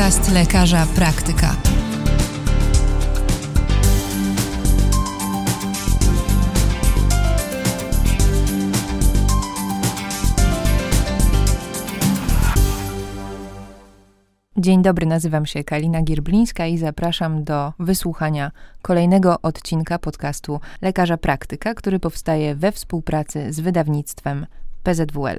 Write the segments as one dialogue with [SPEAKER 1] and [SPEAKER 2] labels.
[SPEAKER 1] Podcast lekarza praktyka. Dzień dobry, nazywam się Kalina Gierblińska i zapraszam do wysłuchania kolejnego odcinka podcastu Lekarza Praktyka, który powstaje we współpracy z wydawnictwem PZWL.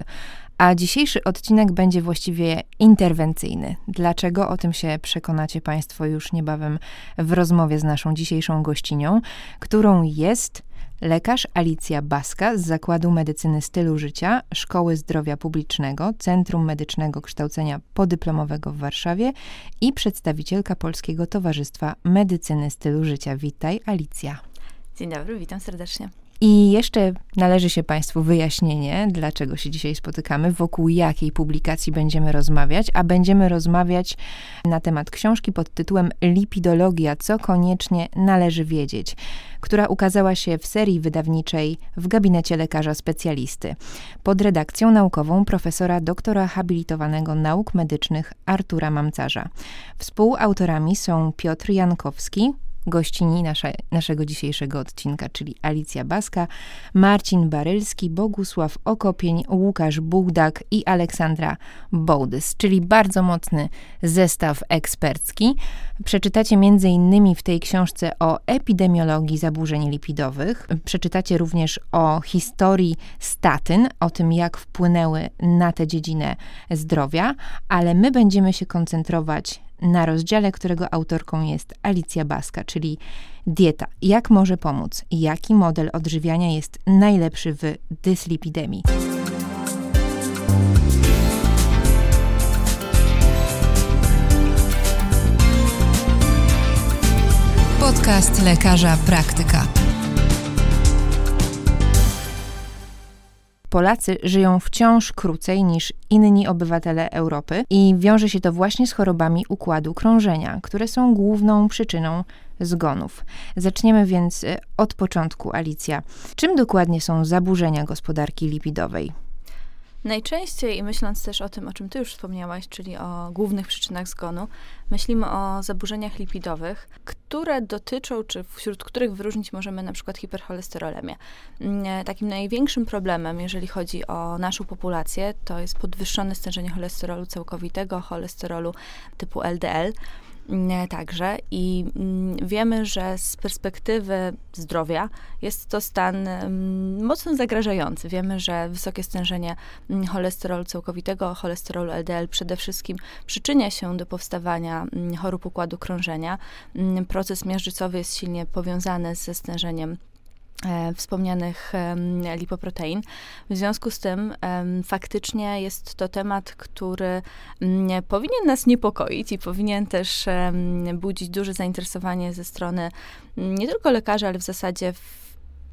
[SPEAKER 1] A dzisiejszy odcinek będzie właściwie interwencyjny. Dlaczego? O tym się przekonacie Państwo już niebawem w rozmowie z naszą dzisiejszą gościnią, którą jest lekarz Alicja Baska z Zakładu Medycyny Stylu Życia Szkoły Zdrowia Publicznego Centrum Medycznego Kształcenia Podyplomowego w Warszawie i przedstawicielka Polskiego Towarzystwa Medycyny Stylu Życia. Witaj, Alicja.
[SPEAKER 2] Dzień dobry, witam serdecznie.
[SPEAKER 1] I jeszcze należy się Państwu wyjaśnienie, dlaczego się dzisiaj spotykamy, wokół jakiej publikacji będziemy rozmawiać, a będziemy rozmawiać na temat książki pod tytułem Lipidologia, co koniecznie należy wiedzieć, która ukazała się w serii wydawniczej w gabinecie lekarza specjalisty pod redakcją naukową profesora doktora habilitowanego nauk medycznych Artura Mamcarza. Współautorami są Piotr Jankowski, gościni nasza, naszego dzisiejszego odcinka, czyli Alicja Baska, Marcin Barylski, Bogusław Okopień, Łukasz Bugdak i Aleksandra Bołdys, czyli bardzo mocny zestaw ekspercki. Przeczytacie innymi w tej książce o epidemiologii zaburzeń lipidowych. Przeczytacie również o historii statyn, o tym jak wpłynęły na tę dziedzinę zdrowia, ale my będziemy się koncentrować na rozdziale, którego autorką jest Alicja Baska, czyli dieta. Jak może pomóc? Jaki model odżywiania jest najlepszy w dyslipidemii? Podcast lekarza praktyka. Polacy żyją wciąż krócej niż inni obywatele Europy i wiąże się to właśnie z chorobami układu krążenia, które są główną przyczyną zgonów. Zaczniemy więc e, od początku, Alicja. Czym dokładnie są zaburzenia gospodarki lipidowej?
[SPEAKER 2] Najczęściej, myśląc też o tym, o czym ty już wspomniałaś, czyli o głównych przyczynach zgonu, myślimy o zaburzeniach lipidowych, które dotyczą, czy wśród których wyróżnić możemy na przykład hipercholesterolemię. Mm, takim największym problemem, jeżeli chodzi o naszą populację, to jest podwyższone stężenie cholesterolu całkowitego, cholesterolu typu LDL. Mm, także i mm, wiemy, że z perspektywy zdrowia jest to stan mm, mocno zagrażający. Wiemy, że wysokie stężenie cholesterolu całkowitego, cholesterolu LDL przede wszystkim przyczynia się do powstawania chorób układu krążenia. Proces miażdżycowy jest silnie powiązany ze stężeniem E, wspomnianych lipoprotein. W związku z tym faktycznie jest to temat, który mm, powinien nas niepokoić i powinien też budzić duże zainteresowanie ze strony mm, nie tylko lekarzy, ale w zasadzie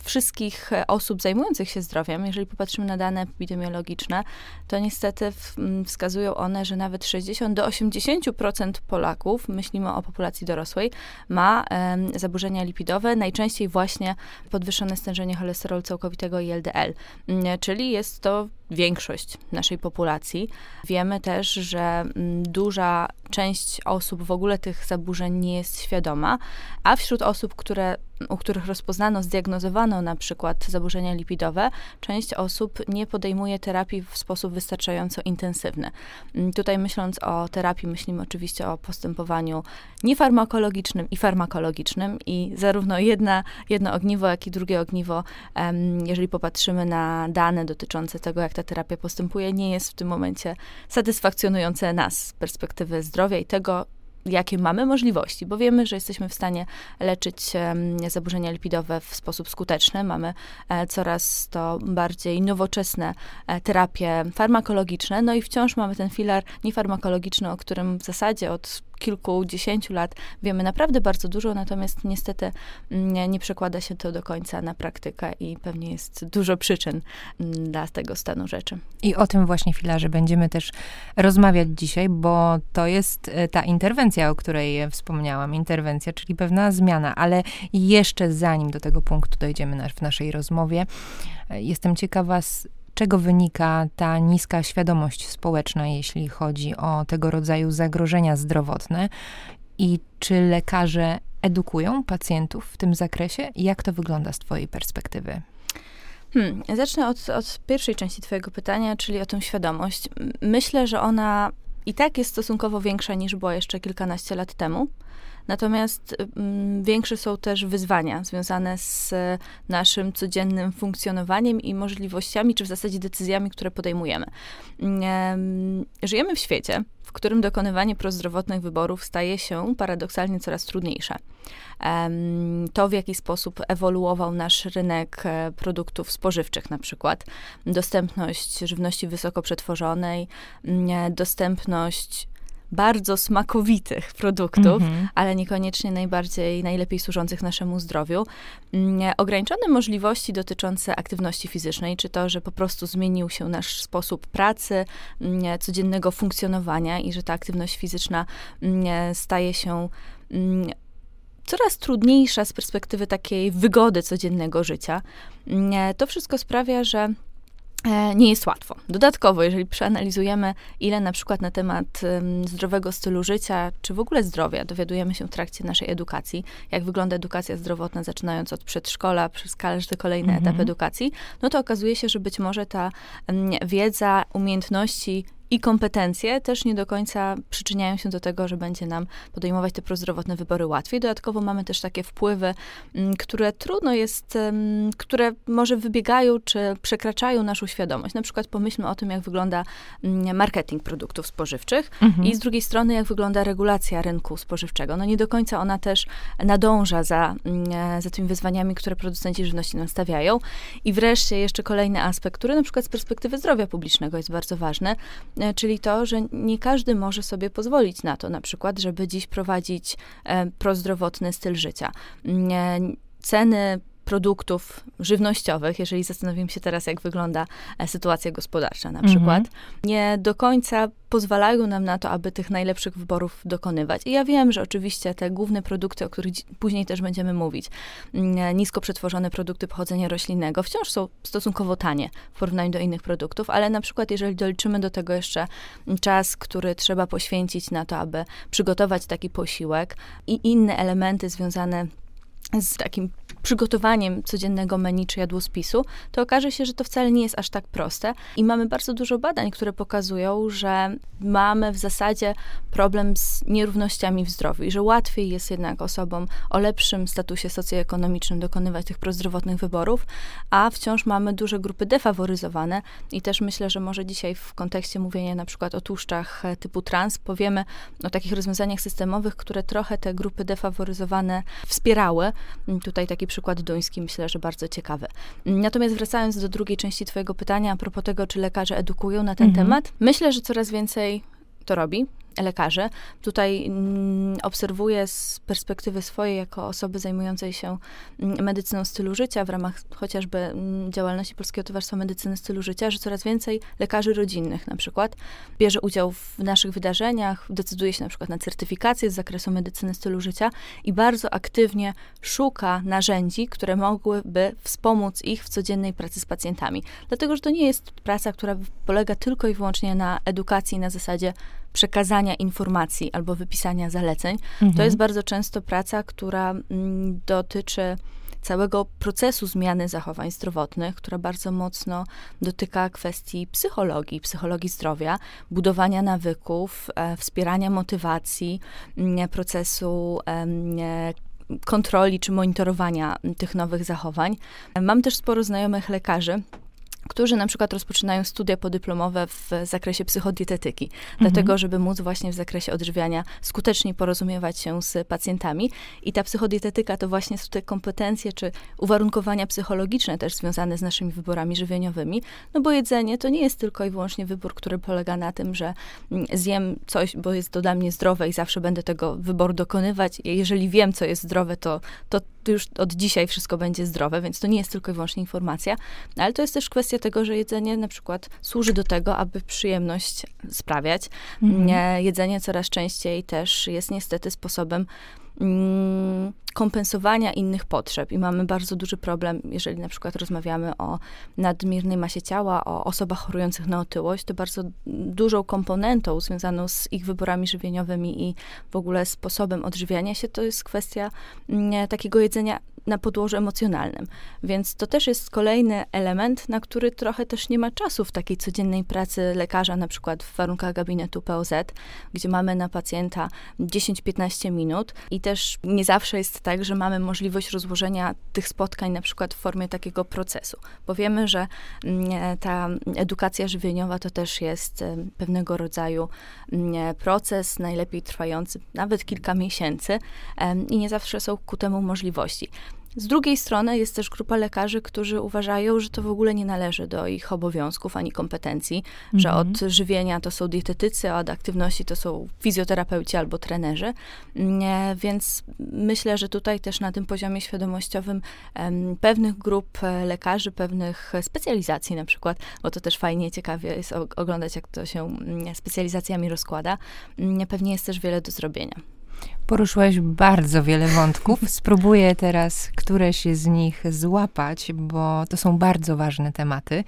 [SPEAKER 2] wszystkich e, osób zajmujących się zdrowiem, jeżeli popatrzymy na dane epidemiologiczne, to niestety wskazują one, że nawet 60 do 80% Polaków, myślimy o populacji dorosłej, ma zaburzenia lipidowe, najczęściej właśnie podwyższone stężenie cholesterolu całkowitego i LDL, czyli jest to większość naszej populacji. Wiemy też, że duża część osób w ogóle tych zaburzeń nie jest świadoma, a wśród osób, które u których rozpoznano, zdiagnozowano na przykład zaburzenia lipidowe, część osób nie podejmuje terapii w sposób wystarczająco intensywny. Mm, tutaj myśląc o terapii, myślimy oczywiście o postępowaniu niefarmakologicznym i farmakologicznym i zarówno jedna, jedno ogniwo, jak i drugie ogniwo, jeżeli popatrzymy na dane dotyczące tego, jak ta terapia postępuje, nie jest w tym momencie satysfakcjonujące nas z perspektywy zdrowia i tego, jakie mamy możliwości, bo wiemy, że jesteśmy w stanie leczyć zaburzenia lipidowe w sposób skuteczny. Mamy e, coraz to bardziej nowoczesne e, terapie farmakologiczne, no i wciąż mamy ten filar niefarmakologiczny, o którym w zasadzie od kilkudziesięciu lat wiemy naprawdę bardzo dużo, natomiast niestety mm, nie, nie przekłada się to do końca na praktykę i pewnie jest dużo przyczyn mm, dla tego stanu rzeczy.
[SPEAKER 1] I o tym właśnie filarze będziemy też rozmawiać dzisiaj, bo to jest e, ta interwencja, o której wspomniałam. Interwencja, czyli pewna zmiana, ale jeszcze zanim do tego punktu dojdziemy w naszej rozmowie, e, jestem ciekawa, czego wynika ta niska świadomość społeczna, jeśli chodzi o tego rodzaju zagrożenia zdrowotne i czy lekarze edukują pacjentów w tym zakresie? Jak to wygląda z Twojej perspektywy?
[SPEAKER 2] Hmm, zacznę od, od pierwszej części Twojego pytania, czyli o tę świadomość. Myślę, że ona i tak jest stosunkowo większa niż była jeszcze kilkanaście lat temu. Natomiast mm, większe są też wyzwania związane z naszym codziennym funkcjonowaniem i możliwościami, czy w zasadzie decyzjami, które podejmujemy. Mm, żyjemy w świecie, w którym dokonywanie prozdrowotnych wyborów staje się paradoksalnie coraz trudniejsze. To, w jaki sposób ewoluował nasz rynek e, produktów spożywczych, na przykład dostępność żywności wysoko przetworzonej, mm, dostępność bardzo smakowitych produktów, mhm. ale niekoniecznie najbardziej, najlepiej służących naszemu zdrowiu. Mm, ograniczone możliwości dotyczące aktywności fizycznej, czy to, że po prostu zmienił się nasz sposób pracy, mm, codziennego funkcjonowania i że ta aktywność fizyczna mm, staje się coraz trudniejsza z perspektywy takiej wygody codziennego życia. To wszystko sprawia, że nie jest łatwo. Dodatkowo, jeżeli przeanalizujemy, ile na przykład na temat zdrowego stylu życia, czy w ogóle zdrowia dowiadujemy się w trakcie naszej edukacji, jak wygląda edukacja zdrowotna, zaczynając od przedszkola, przez każdy kolejny etap mhm. edukacji, no to okazuje się, że być może ta wiedza, umiejętności i kompetencje też nie do końca przyczyniają się do tego, że będzie nam podejmować te prozdrowotne wybory łatwiej. Dodatkowo mamy też takie wpływy, mm, które trudno jest, które może wybiegają czy przekraczają naszą świadomość. Na przykład pomyślmy o tym, jak wygląda mm, marketing produktów spożywczych mhm. i z drugiej strony, jak wygląda regulacja rynku spożywczego. No nie do końca ona też nadąża za, mm, za tymi wyzwaniami, które producenci żywności nam stawiają. I wreszcie jeszcze kolejny aspekt, który na przykład z perspektywy zdrowia publicznego jest bardzo ważny, E, czyli to, że nie każdy może sobie pozwolić na to, na przykład, żeby dziś prowadzić e, prozdrowotny styl życia. Mm, ceny produktów żywnościowych, jeżeli zastanowimy się teraz, jak wygląda e, sytuacja gospodarcza na przykład, mhm. nie do końca pozwalają nam na to, aby tych najlepszych wyborów dokonywać. I ja wiem, że oczywiście te główne produkty, o których później też będziemy mówić, mm, e, nisko przetworzone produkty pochodzenia roślinnego, wciąż są stosunkowo tanie w porównaniu do innych produktów, ale na przykład jeżeli doliczymy do tego jeszcze czas, który trzeba poświęcić na to, aby przygotować taki posiłek i inne elementy związane z takim przygotowaniem codziennego menu czy jadłospisu, to okaże się, że to wcale nie jest aż tak proste. I mamy bardzo dużo badań, które pokazują, że mamy w zasadzie problem z nierównościami w zdrowiu i że łatwiej jest jednak osobom o lepszym statusie socjoekonomicznym dokonywać tych prozdrowotnych wyborów, a wciąż mamy duże grupy defaworyzowane i też myślę, że może dzisiaj w kontekście mówienia na przykład o tłuszczach typu trans powiemy o takich rozwiązaniach systemowych, które trochę te grupy defaworyzowane wspierały. Tutaj taki przykład duński myślę, że bardzo ciekawy. Natomiast wracając do drugiej części Twojego pytania a propos tego, czy lekarze edukują na ten mhm. temat, myślę, że coraz więcej to robi lekarzy. Tutaj mm, obserwuję z perspektywy swojej, jako osoby zajmującej się mm, medycyną stylu życia, w ramach chociażby mm, działalności Polskiego Towarzystwa Medycyny Stylu Życia, że coraz więcej lekarzy rodzinnych na przykład bierze udział w naszych wydarzeniach, decyduje się na przykład na certyfikację z zakresu medycyny stylu życia i bardzo aktywnie szuka narzędzi, które mogłyby wspomóc ich w codziennej pracy z pacjentami. Dlatego, że to nie jest praca, która polega tylko i wyłącznie na edukacji na zasadzie przekazania informacji albo wypisania zaleceń. Mhm. To jest bardzo często praca, która mm, dotyczy całego procesu zmiany zachowań zdrowotnych, która bardzo mocno dotyka kwestii psychologii, psychologii zdrowia, budowania nawyków, e, wspierania motywacji, mm, procesu e, kontroli czy monitorowania tych nowych zachowań. Mam też sporo znajomych lekarzy, którzy na przykład rozpoczynają studia podyplomowe w zakresie psychodietetyki, mhm. dlatego żeby móc właśnie w zakresie odżywiania skutecznie porozumiewać się z pacjentami. I ta psychodietetyka to właśnie są te kompetencje czy uwarunkowania psychologiczne też związane z naszymi wyborami żywieniowymi, no bo jedzenie to nie jest tylko i wyłącznie wybór, który polega na tym, że mm, zjem coś, bo jest to dla mnie zdrowe i zawsze będę tego wyboru dokonywać. Jeżeli wiem, co jest zdrowe, to, to już od dzisiaj wszystko będzie zdrowe, więc to nie jest tylko i wyłącznie informacja, ale to jest też kwestia tego, że jedzenie na przykład służy do tego, aby przyjemność sprawiać. Mhm. Jedzenie coraz częściej też jest niestety sposobem mm, kompensowania innych potrzeb. I mamy bardzo duży problem, jeżeli na przykład rozmawiamy o nadmiernej masie ciała, o osobach chorujących na otyłość, to bardzo dużą komponentą związaną z ich wyborami żywieniowymi i w ogóle sposobem odżywiania się, to jest kwestia mm, takiego jedzenia na podłożu emocjonalnym. Więc to też jest kolejny element, na który trochę też nie ma czasu w takiej codziennej pracy lekarza, na przykład w warunkach gabinetu POZ, gdzie mamy na pacjenta 10-15 minut i też nie zawsze jest tak, że mamy możliwość rozłożenia tych spotkań na przykład w formie takiego procesu, bo wiemy, że mm, ta edukacja żywieniowa to też jest pewnego rodzaju mm, proces, najlepiej trwający nawet kilka miesięcy i nie zawsze są ku temu możliwości. Z drugiej strony jest też grupa lekarzy, którzy uważają, że to w ogóle nie należy do ich obowiązków ani kompetencji, mhm. że od żywienia to są dietetycy, a od aktywności to są fizjoterapeuci albo trenerzy. Nie, więc myślę, że tutaj też na tym poziomie świadomościowym em, pewnych grup e, lekarzy, pewnych specjalizacji na przykład, bo to też fajnie, ciekawie jest oglądać, jak to się mm, specjalizacjami rozkłada, mm, pewnie jest też wiele do zrobienia.
[SPEAKER 1] Poruszyłaś bardzo wiele wątków. Spróbuję teraz któreś z nich złapać, bo to są bardzo ważne tematy.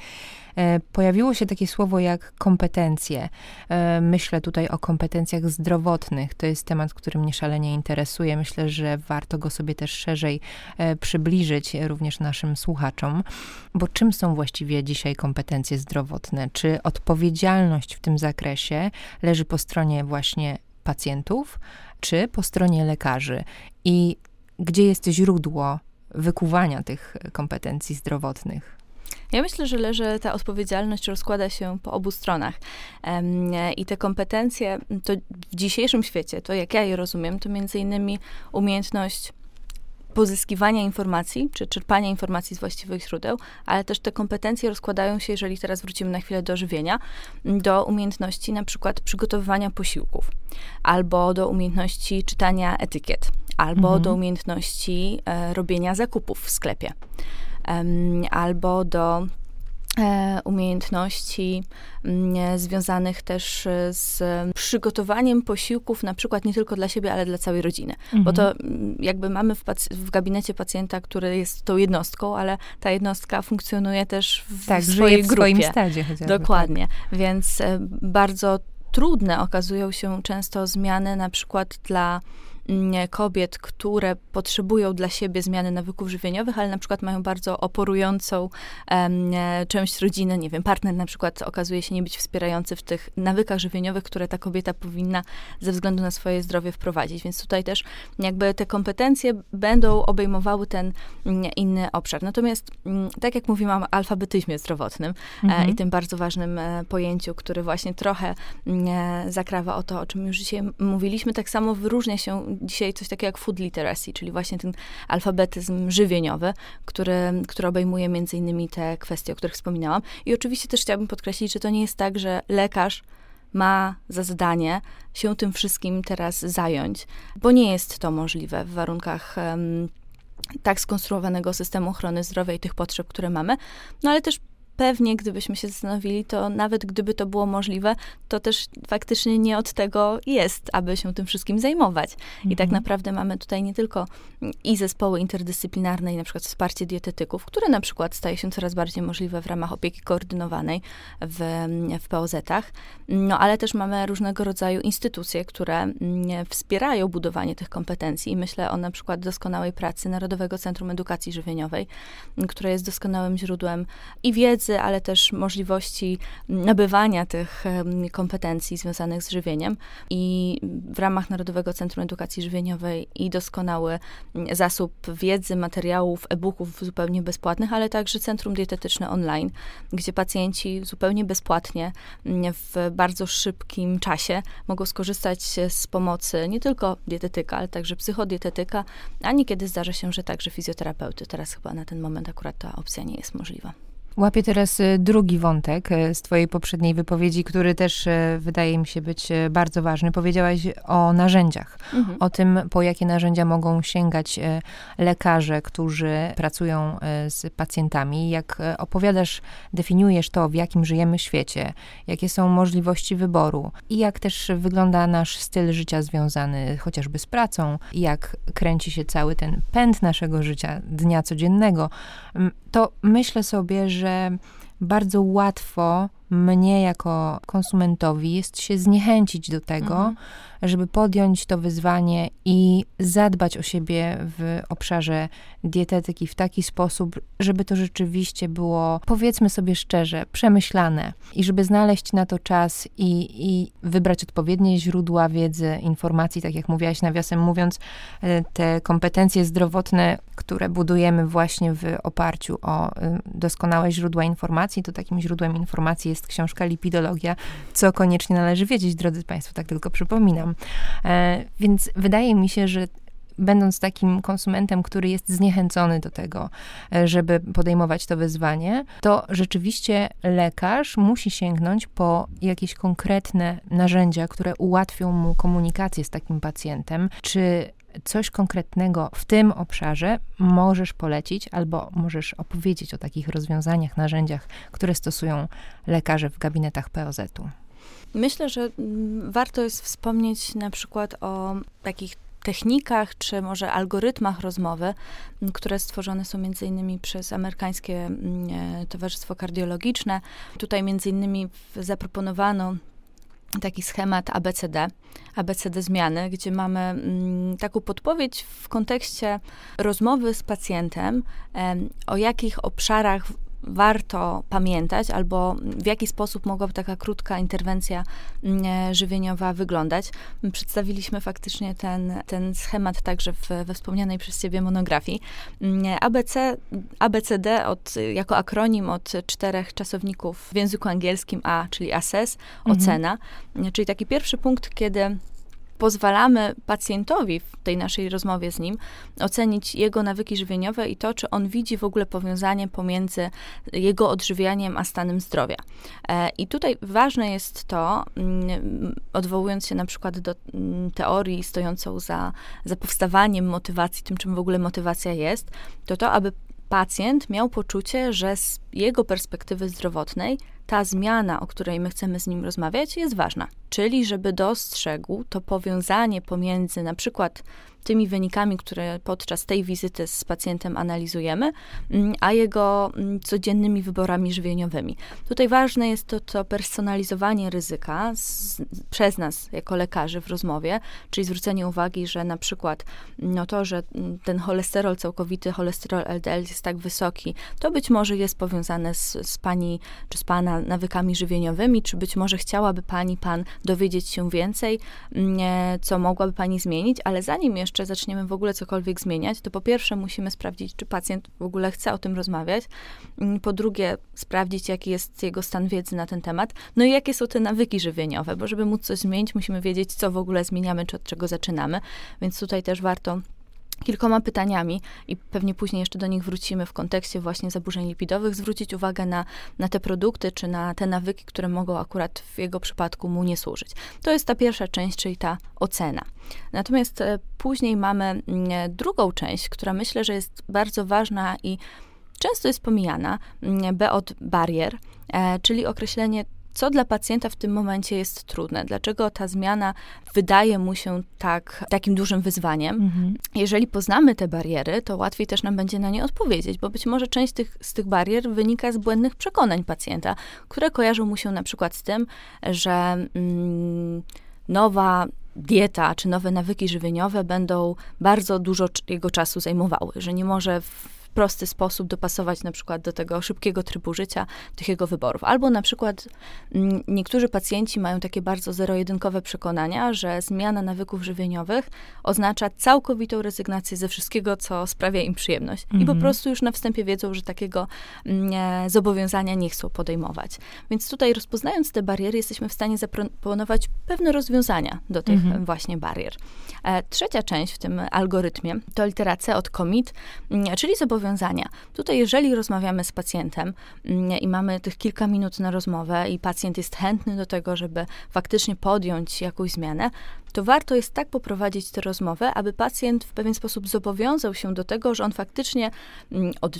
[SPEAKER 1] E, pojawiło się takie słowo jak kompetencje. E, myślę tutaj o kompetencjach zdrowotnych. To jest temat, który mnie szalenie interesuje. Myślę, że warto go sobie też szerzej e, przybliżyć również naszym słuchaczom. Bo czym są właściwie dzisiaj kompetencje zdrowotne? Czy odpowiedzialność w tym zakresie leży po stronie właśnie pacjentów? Czy po stronie lekarzy i gdzie jest źródło wykuwania tych kompetencji zdrowotnych?
[SPEAKER 2] Ja myślę, że leży ta odpowiedzialność, rozkłada się po obu stronach. I te kompetencje, to w dzisiejszym świecie, to jak ja je rozumiem, to między innymi umiejętność pozyskiwania informacji, czy czerpania informacji z właściwych źródeł, ale też te kompetencje rozkładają się, jeżeli teraz wrócimy na chwilę do żywienia, do umiejętności na przykład przygotowywania posiłków, albo do umiejętności czytania etykiet, albo mhm. do umiejętności e, robienia zakupów w sklepie, albo do umiejętności mm, związanych też z przygotowaniem posiłków, na przykład nie tylko dla siebie, ale dla całej rodziny. Mhm. Bo to mm, jakby mamy w, w, gabinecie pacjenta, który jest tą jednostką, ale ta jednostka funkcjonuje też w
[SPEAKER 1] tak,
[SPEAKER 2] swojej
[SPEAKER 1] w
[SPEAKER 2] grupie.
[SPEAKER 1] swoim stadzie chociażby.
[SPEAKER 2] Dokładnie. Tak. Więc e, bardzo trudne okazują się często zmiany na przykład dla kobiet, które potrzebują dla siebie zmiany nawyków żywieniowych, ale na przykład mają bardzo oporującą um, część rodziny, nie wiem, partner na przykład okazuje się nie być wspierający w tych nawykach żywieniowych, które ta kobieta powinna ze względu na swoje zdrowie wprowadzić. Więc tutaj też jakby te kompetencje będą obejmowały ten inny obszar. Natomiast, tak jak mówiłam o alfabetyzmie zdrowotnym e, mhm. e, i tym bardzo ważnym e, pojęciu, który właśnie trochę e, zakrawa o to, o czym już dzisiaj mówiliśmy, tak samo wyróżnia się dzisiaj coś takiego jak food literacy, czyli właśnie ten alfabetyzm żywieniowy, który, który obejmuje między innymi te kwestie, o których wspominałam. I oczywiście też chciałabym podkreślić, że to nie jest tak, że lekarz ma za zadanie się tym wszystkim teraz zająć, bo nie jest to możliwe w warunkach um, tak skonstruowanego systemu ochrony zdrowia i tych potrzeb, które mamy, no ale też pewnie, gdybyśmy się zastanowili, to nawet gdyby to było możliwe, to też faktycznie nie od tego jest, aby się tym wszystkim zajmować. Mhm. I tak mhm. naprawdę mamy tutaj nie tylko i zespoły interdyscyplinarne, i na przykład wsparcie dietetyków, które na przykład staje się coraz bardziej możliwe w ramach opieki koordynowanej w, w POZ-ach, no ale też mamy różnego rodzaju instytucje, które mm, wspierają budowanie tych kompetencji. I myślę o na przykład doskonałej pracy Narodowego Centrum Edukacji Żywieniowej, które jest doskonałym źródłem i wiedzy, wiedzy, ale też możliwości nabywania tych kompetencji związanych z żywieniem. I w ramach Narodowego Centrum Edukacji Żywieniowej i doskonały zasób wiedzy, materiałów, e-booków zupełnie bezpłatnych, ale także Centrum Dietetyczne Online, gdzie pacjenci zupełnie bezpłatnie w bardzo szybkim czasie mogą skorzystać z pomocy nie tylko dietetyka, ale także psychodietetyka, a niekiedy zdarza się, że także fizjoterapeuty. Teraz chyba na ten moment akurat ta opcja nie jest możliwa.
[SPEAKER 1] Łapię teraz y, drugi wątek y, z Twojej poprzedniej wypowiedzi, który też y, wydaje mi się być bardzo ważny. Powiedziałaś o narzędziach, mhm. o tym, po jakie narzędzia mogą sięgać lekarze, którzy pracują z pacjentami. Jak opowiadasz, definiujesz to, w jakim żyjemy świecie, jakie są możliwości wyboru i jak też wygląda nasz styl życia związany chociażby z pracą, jak kręci się cały ten pęd naszego życia, dnia codziennego, to myślę sobie, że bardzo łatwo mnie jako konsumentowi jest się zniechęcić do tego, mhm żeby podjąć to wyzwanie i zadbać o siebie w obszarze dietetyki w taki sposób, żeby to rzeczywiście było, powiedzmy sobie szczerze, przemyślane i żeby znaleźć na to czas i, i wybrać odpowiednie źródła wiedzy, informacji, tak jak mówiłaś nawiasem mówiąc, e, te kompetencje zdrowotne, które budujemy właśnie w oparciu o e, doskonałe źródła informacji, to takim źródłem informacji jest książka Lipidologia, co koniecznie należy wiedzieć, drodzy Państwo, tak tylko przypominam. E, więc wydaje mi się, że będąc takim konsumentem, który jest zniechęcony do tego, e, żeby podejmować to wyzwanie, to rzeczywiście lekarz musi sięgnąć po jakieś konkretne narzędzia, które ułatwią mu komunikację z takim pacjentem. Czy coś konkretnego w tym obszarze możesz polecić albo możesz opowiedzieć o takich rozwiązaniach, narzędziach, które stosują lekarze w gabinetach POZ-u?
[SPEAKER 2] Myślę, że mm, warto jest wspomnieć na przykład o takich technikach, czy może algorytmach rozmowy, mm, które stworzone są między innymi przez amerykańskie mm, e, Towarzystwo Kardiologiczne. Tutaj między innymi zaproponowano taki schemat ABCD, ABCD zmiany, gdzie mamy taką podpowiedź w kontekście rozmowy z pacjentem, o jakich obszarach warto pamiętać, albo w jaki sposób mogłaby taka krótka interwencja mm, e, żywieniowa wyglądać. Przedstawiliśmy faktycznie ten, ten schemat także w, we wspomnianej przez ciebie monografii. Mm, ABC, ABCD od, jako akronim od czterech czasowników w języku angielskim A, czyli assess, mhm. ocena, czyli taki pierwszy punkt, kiedy pozwalamy pacjentowi w tej naszej rozmowie z nim ocenić jego nawyki żywieniowe i to, czy on widzi w ogóle powiązanie pomiędzy jego odżywianiem a stanem zdrowia. E, I tutaj ważne jest to, mm, odwołując się na przykład do mm, teorii stojącą za, za powstawaniem motywacji, tym czym w ogóle motywacja jest, to to, aby pacjent miał poczucie, że z jego perspektywy zdrowotnej ta zmiana, o której my chcemy z nim rozmawiać, jest ważna. Czyli, żeby dostrzegł to powiązanie pomiędzy na przykład tymi wynikami, które podczas tej wizyty z pacjentem analizujemy, mm, a jego mm, codziennymi wyborami żywieniowymi. Tutaj ważne jest to, to personalizowanie ryzyka z, przez nas jako lekarzy w rozmowie, czyli zwrócenie uwagi, że na przykład no to, że mm, ten cholesterol całkowity, cholesterol LDL jest tak wysoki, to być może jest powiązane z, z pani czy z pana nawykami żywieniowymi, czy być może chciałaby pani, pan dowiedzieć się więcej, co mogłaby pani zmienić, ale zanim jeszcze jeszcze zaczniemy w ogóle cokolwiek zmieniać, to po pierwsze musimy sprawdzić, czy pacjent w ogóle chce o tym rozmawiać. Mm, po drugie, sprawdzić, jaki jest jego stan wiedzy na ten temat. No i jakie są te nawyki żywieniowe, bo żeby móc coś zmienić, musimy wiedzieć, co w ogóle zmieniamy, czy od czego zaczynamy. Więc tutaj też warto kilkoma pytaniami i pewnie później jeszcze do nich wrócimy w kontekście właśnie zaburzeń lipidowych, zwrócić uwagę na, na te produkty czy na te nawyki, które mogą akurat w jego przypadku mu nie służyć. To jest ta pierwsza część, czyli ta ocena. Natomiast e, później mamy mm, drugą część, która myślę, że jest bardzo ważna i często jest pomijana, mm, B od barier, e, czyli określenie co dla pacjenta w tym momencie jest trudne? Dlaczego ta zmiana wydaje mu się tak, takim dużym wyzwaniem? Mhm. Jeżeli poznamy te bariery, to łatwiej też nam będzie na nie odpowiedzieć, bo być może część tych, z tych barier wynika z błędnych przekonań pacjenta, które kojarzą mu się na przykład z tym, że mm, nowa dieta czy nowe nawyki żywieniowe będą bardzo dużo jego czasu zajmowały, że nie może w prosty sposób dopasować na przykład do tego szybkiego trybu życia, tych jego wyborów. Albo na przykład mm, niektórzy pacjenci mają takie bardzo zero-jedynkowe przekonania, że zmiana nawyków żywieniowych oznacza całkowitą rezygnację ze wszystkiego, co sprawia im przyjemność. I po mhm. prostu już na wstępie wiedzą, że takiego mm, zobowiązania nie chcą podejmować. Więc tutaj rozpoznając te bariery, jesteśmy w stanie zaproponować pewne rozwiązania do tych mhm. właśnie barier. E, trzecia część w tym algorytmie to litera C od commit, mm, czyli zobowiązanie Tutaj, jeżeli rozmawiamy z pacjentem mm, i mamy tych kilka minut na rozmowę i pacjent jest chętny do tego, żeby faktycznie podjąć jakąś zmianę, to warto jest tak poprowadzić tę rozmowę, aby pacjent w pewien sposób zobowiązał się do tego, że on faktycznie mm, od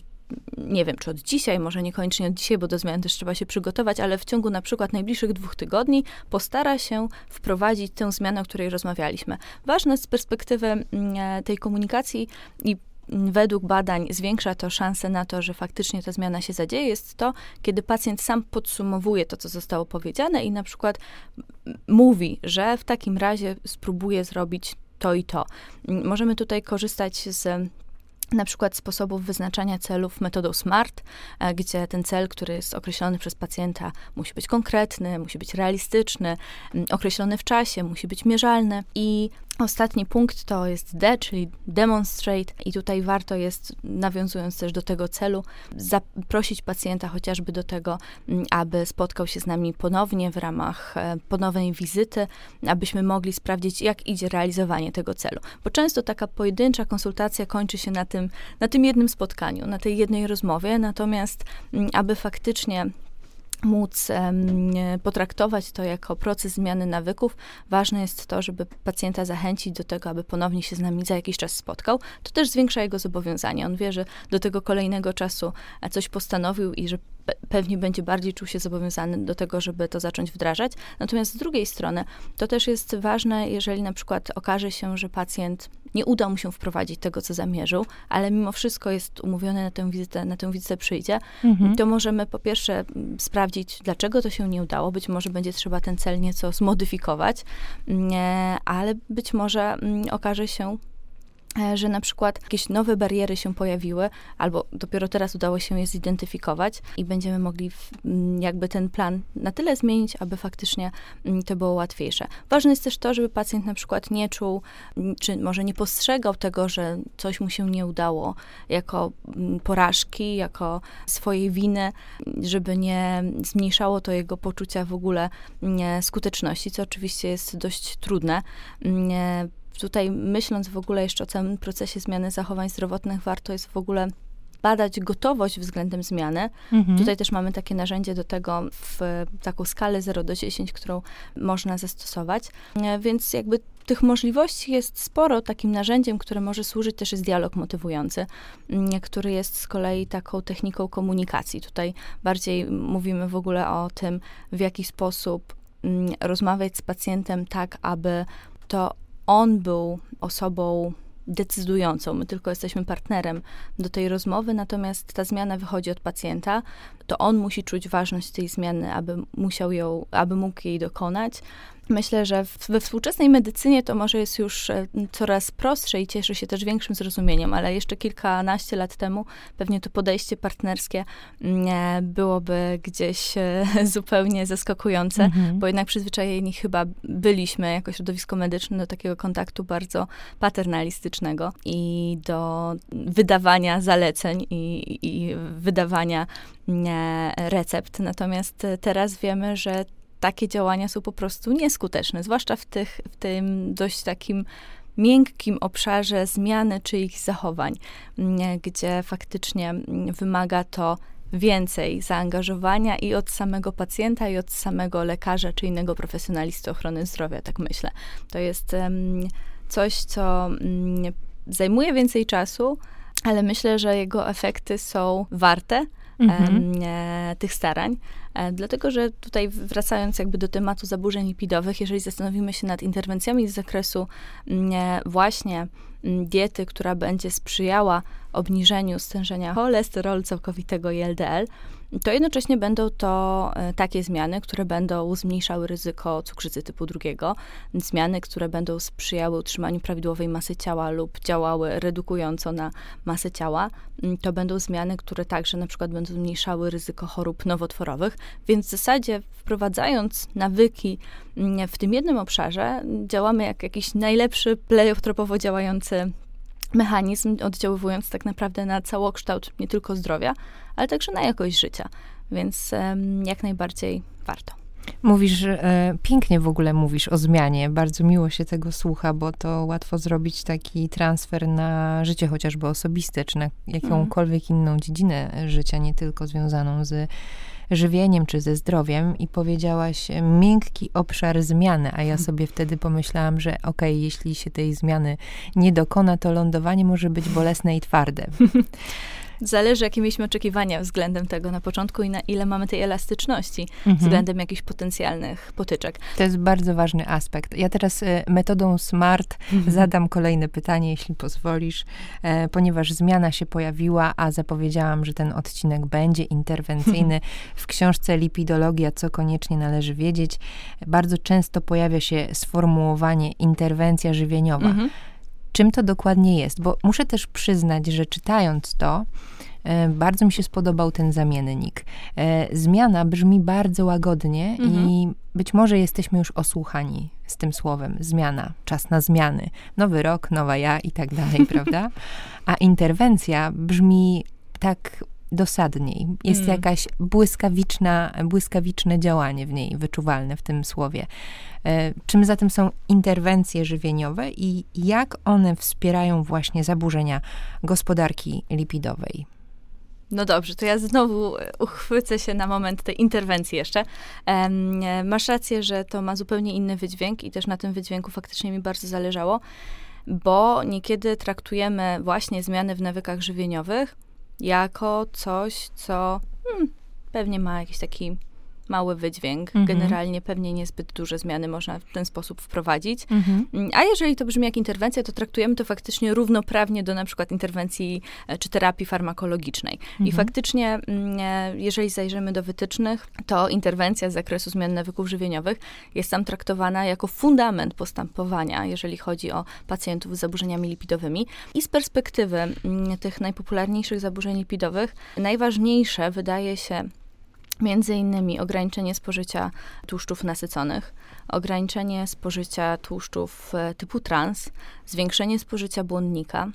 [SPEAKER 2] nie wiem, czy od dzisiaj, może niekoniecznie od dzisiaj, bo do zmian też trzeba się przygotować, ale w ciągu na przykład najbliższych dwóch tygodni postara się wprowadzić tę zmianę, o której rozmawialiśmy. Ważne z perspektywy mm, tej komunikacji i według badań zwiększa to szanse na to, że faktycznie ta zmiana się zadzieje, jest to, kiedy pacjent sam podsumowuje to, co zostało powiedziane i na przykład mówi, że w takim razie spróbuje zrobić to i to. Możemy tutaj korzystać z na przykład sposobów wyznaczania celów metodą SMART, gdzie ten cel, który jest określony przez pacjenta, musi być konkretny, musi być realistyczny, określony w czasie, musi być mierzalny i Ostatni punkt to jest D, czyli demonstrate, i tutaj warto jest, nawiązując też do tego celu, zaprosić pacjenta chociażby do tego, mm, aby spotkał się z nami ponownie w ramach e, ponownej wizyty, abyśmy mogli sprawdzić, jak idzie realizowanie tego celu. Bo często taka pojedyncza konsultacja kończy się na tym, na tym jednym spotkaniu, na tej jednej rozmowie, natomiast mm, aby faktycznie móc potraktować to jako proces zmiany nawyków, ważne jest to, żeby pacjenta zachęcić do tego, aby ponownie się z nami za jakiś czas spotkał. To też zwiększa jego zobowiązanie. On wie, że do tego kolejnego czasu coś postanowił i że pewnie będzie bardziej czuł się zobowiązany do tego, żeby to zacząć wdrażać. Natomiast z drugiej strony, to też jest ważne, jeżeli na przykład okaże się, że pacjent nie uda mu się wprowadzić tego, co zamierzył, ale mimo wszystko jest umówiony na tę wizytę, na tę wizytę przyjdzie, mhm. to możemy po pierwsze sprawdzić, dlaczego to się nie udało. Być może będzie trzeba ten cel nieco zmodyfikować, ale być może okaże się, E, że na przykład jakieś nowe bariery się pojawiły, albo dopiero teraz udało się je zidentyfikować i będziemy mogli jakby ten plan na tyle zmienić, aby faktycznie to było łatwiejsze. Ważne jest też to, żeby pacjent na przykład nie czuł, czy może nie postrzegał tego, że coś mu się nie udało jako porażki, jako swojej winy, żeby nie zmniejszało to jego poczucia w ogóle skuteczności, co oczywiście jest dość trudne tutaj myśląc w ogóle jeszcze o całym procesie zmiany zachowań zdrowotnych, warto jest w ogóle badać gotowość względem zmiany. Mhm. Tutaj też mamy takie narzędzie do tego w taką skalę 0 do 10, którą można zastosować. E, więc jakby tych możliwości jest sporo. Takim narzędziem, które może służyć też jest dialog motywujący, który jest z kolei taką techniką komunikacji. Tutaj bardziej mówimy w ogóle o tym, w jaki sposób rozmawiać z pacjentem tak, aby to on był osobą decydującą. My tylko jesteśmy partnerem do tej rozmowy, natomiast ta zmiana wychodzi od pacjenta. To on musi czuć ważność tej zmiany, aby musiał ją, aby mógł jej dokonać. Myślę, że we współczesnej medycynie to może jest już e, coraz prostsze i cieszy się też większym zrozumieniem, ale jeszcze kilkanaście lat temu pewnie to podejście partnerskie mm, byłoby gdzieś e, zupełnie zaskakujące, mhm. bo jednak przyzwyczajeni chyba byliśmy jako środowisko medyczne do takiego kontaktu bardzo paternalistycznego i do wydawania zaleceń i, i wydawania mm, recept. Natomiast teraz wiemy, że takie działania są po prostu nieskuteczne, zwłaszcza w, tych, w tym dość takim miękkim obszarze zmiany czyichś zachowań, mm, gdzie faktycznie mm, wymaga to więcej zaangażowania i od samego pacjenta, i od samego lekarza czy innego profesjonalisty ochrony zdrowia, tak myślę. To jest um, coś, co um, zajmuje więcej czasu, ale myślę, że jego efekty są warte mhm. e, tych starań. E, dlatego, że tutaj wracając jakby do tematu zaburzeń lipidowych, jeżeli zastanowimy się nad interwencjami z zakresu mm, e, właśnie mm, diety, która będzie sprzyjała obniżeniu stężenia cholesterolu całkowitego i LDL, to jednocześnie będą to e, takie zmiany, które będą zmniejszały ryzyko cukrzycy typu drugiego, zmiany, które będą sprzyjały utrzymaniu prawidłowej masy ciała lub działały redukująco na masę ciała. Mm, to będą zmiany, które także na przykład będą zmniejszały ryzyko chorób nowotworowych, więc w zasadzie wprowadzając nawyki mm, w tym jednym obszarze, działamy jak jakiś najlepszy pleiotropowo działający mechanizm, oddziaływując tak naprawdę na całokształt nie tylko zdrowia, ale także na jakość życia. Więc um, jak najbardziej warto.
[SPEAKER 1] Mówisz, e, pięknie w ogóle mówisz o zmianie. Bardzo miło się tego słucha, bo to łatwo zrobić taki transfer na życie chociażby osobiste, czy na jakąkolwiek inną dziedzinę życia, nie tylko związaną z żywieniem czy ze zdrowiem i powiedziałaś miękki obszar zmiany, a ja mhm. sobie wtedy pomyślałam, że okej, okay, jeśli się tej zmiany nie dokona, to lądowanie może być bolesne i twarde.
[SPEAKER 2] Zależy, jakie mieliśmy oczekiwania względem tego na początku i na ile mamy tej elastyczności mhm. względem jakichś potencjalnych potyczek.
[SPEAKER 1] To jest bardzo ważny aspekt. Ja teraz e, metodą SMART mhm. zadam kolejne pytanie, jeśli pozwolisz, e, ponieważ zmiana się pojawiła, a zapowiedziałam, że ten odcinek będzie interwencyjny. W książce Lipidologia, co koniecznie należy wiedzieć, bardzo często pojawia się sformułowanie interwencja żywieniowa. Mhm czym to dokładnie jest, bo muszę też przyznać, że czytając to, e, bardzo mi się spodobał ten zamiennik. E, zmiana brzmi bardzo łagodnie mhm. i być może jesteśmy już osłuchani z tym słowem. Zmiana, czas na zmiany, nowy rok, nowa ja i tak dalej, prawda? A interwencja brzmi tak dosadniej. Jest mm. jakaś błyskawiczna, błyskawiczne działanie w niej wyczuwalne w tym słowie. E, czym zatem są interwencje żywieniowe i jak one wspierają właśnie zaburzenia gospodarki lipidowej?
[SPEAKER 2] No dobrze, to ja znowu uchwycę się na moment tej interwencji jeszcze. Um, masz rację, że to ma zupełnie inny wydźwięk i też na tym wydźwięku faktycznie mi bardzo zależało, bo niekiedy traktujemy właśnie zmiany w nawykach żywieniowych jako coś, co hmm, pewnie ma jakiś taki mały wydźwięk. Mhm. Generalnie pewnie niezbyt duże zmiany można w ten sposób wprowadzić. Mhm. A jeżeli to brzmi jak interwencja, to traktujemy to faktycznie równoprawnie do na przykład interwencji e, czy terapii farmakologicznej. Mhm. I faktycznie, mm, e, jeżeli zajrzymy do wytycznych, to interwencja z zakresu zmian nawyków żywieniowych jest tam traktowana jako fundament postępowania, jeżeli chodzi o pacjentów z zaburzeniami lipidowymi. I z perspektywy mm, tych najpopularniejszych zaburzeń lipidowych, najważniejsze wydaje się Między innymi ograniczenie spożycia tłuszczów nasyconych, ograniczenie spożycia tłuszczów e, typu trans, zwiększenie spożycia błonnika,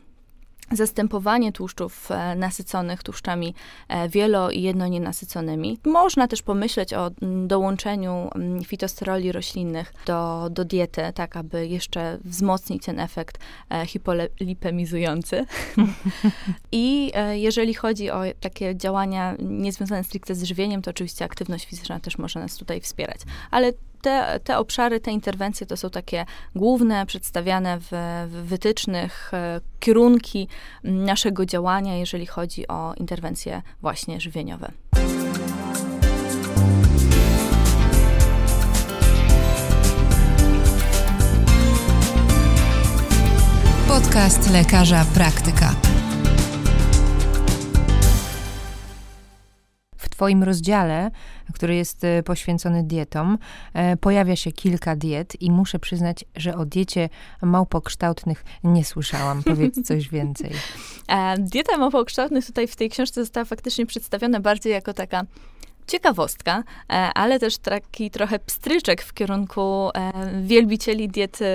[SPEAKER 2] zastępowanie tłuszczów e, nasyconych tłuszczami e, wielo- i jednonienasyconymi. Można też pomyśleć o mm, dołączeniu mm, fitosteroli roślinnych do, do diety, tak aby jeszcze wzmocnić ten efekt e, hipolipemizujący. I jeżeli chodzi o takie działania niezwiązane stricte z żywieniem, to oczywiście aktywność fizyczna też może nas tutaj wspierać. Ale te, te obszary, te interwencje to są takie główne, przedstawiane w, w wytycznych, e, kierunki naszego działania, jeżeli chodzi o interwencje właśnie żywieniowe.
[SPEAKER 1] Podcast lekarza praktyka. Twoim rozdziale, który jest e, poświęcony dietom, e, pojawia się kilka diet i muszę przyznać, że o diecie małpokształtnych nie słyszałam. Powiedz coś więcej.
[SPEAKER 2] E, dieta małpokształtnych tutaj w tej książce została faktycznie przedstawiona bardziej jako taka ciekawostka, e, ale też taki trochę pstryczek w kierunku e, wielbicieli diety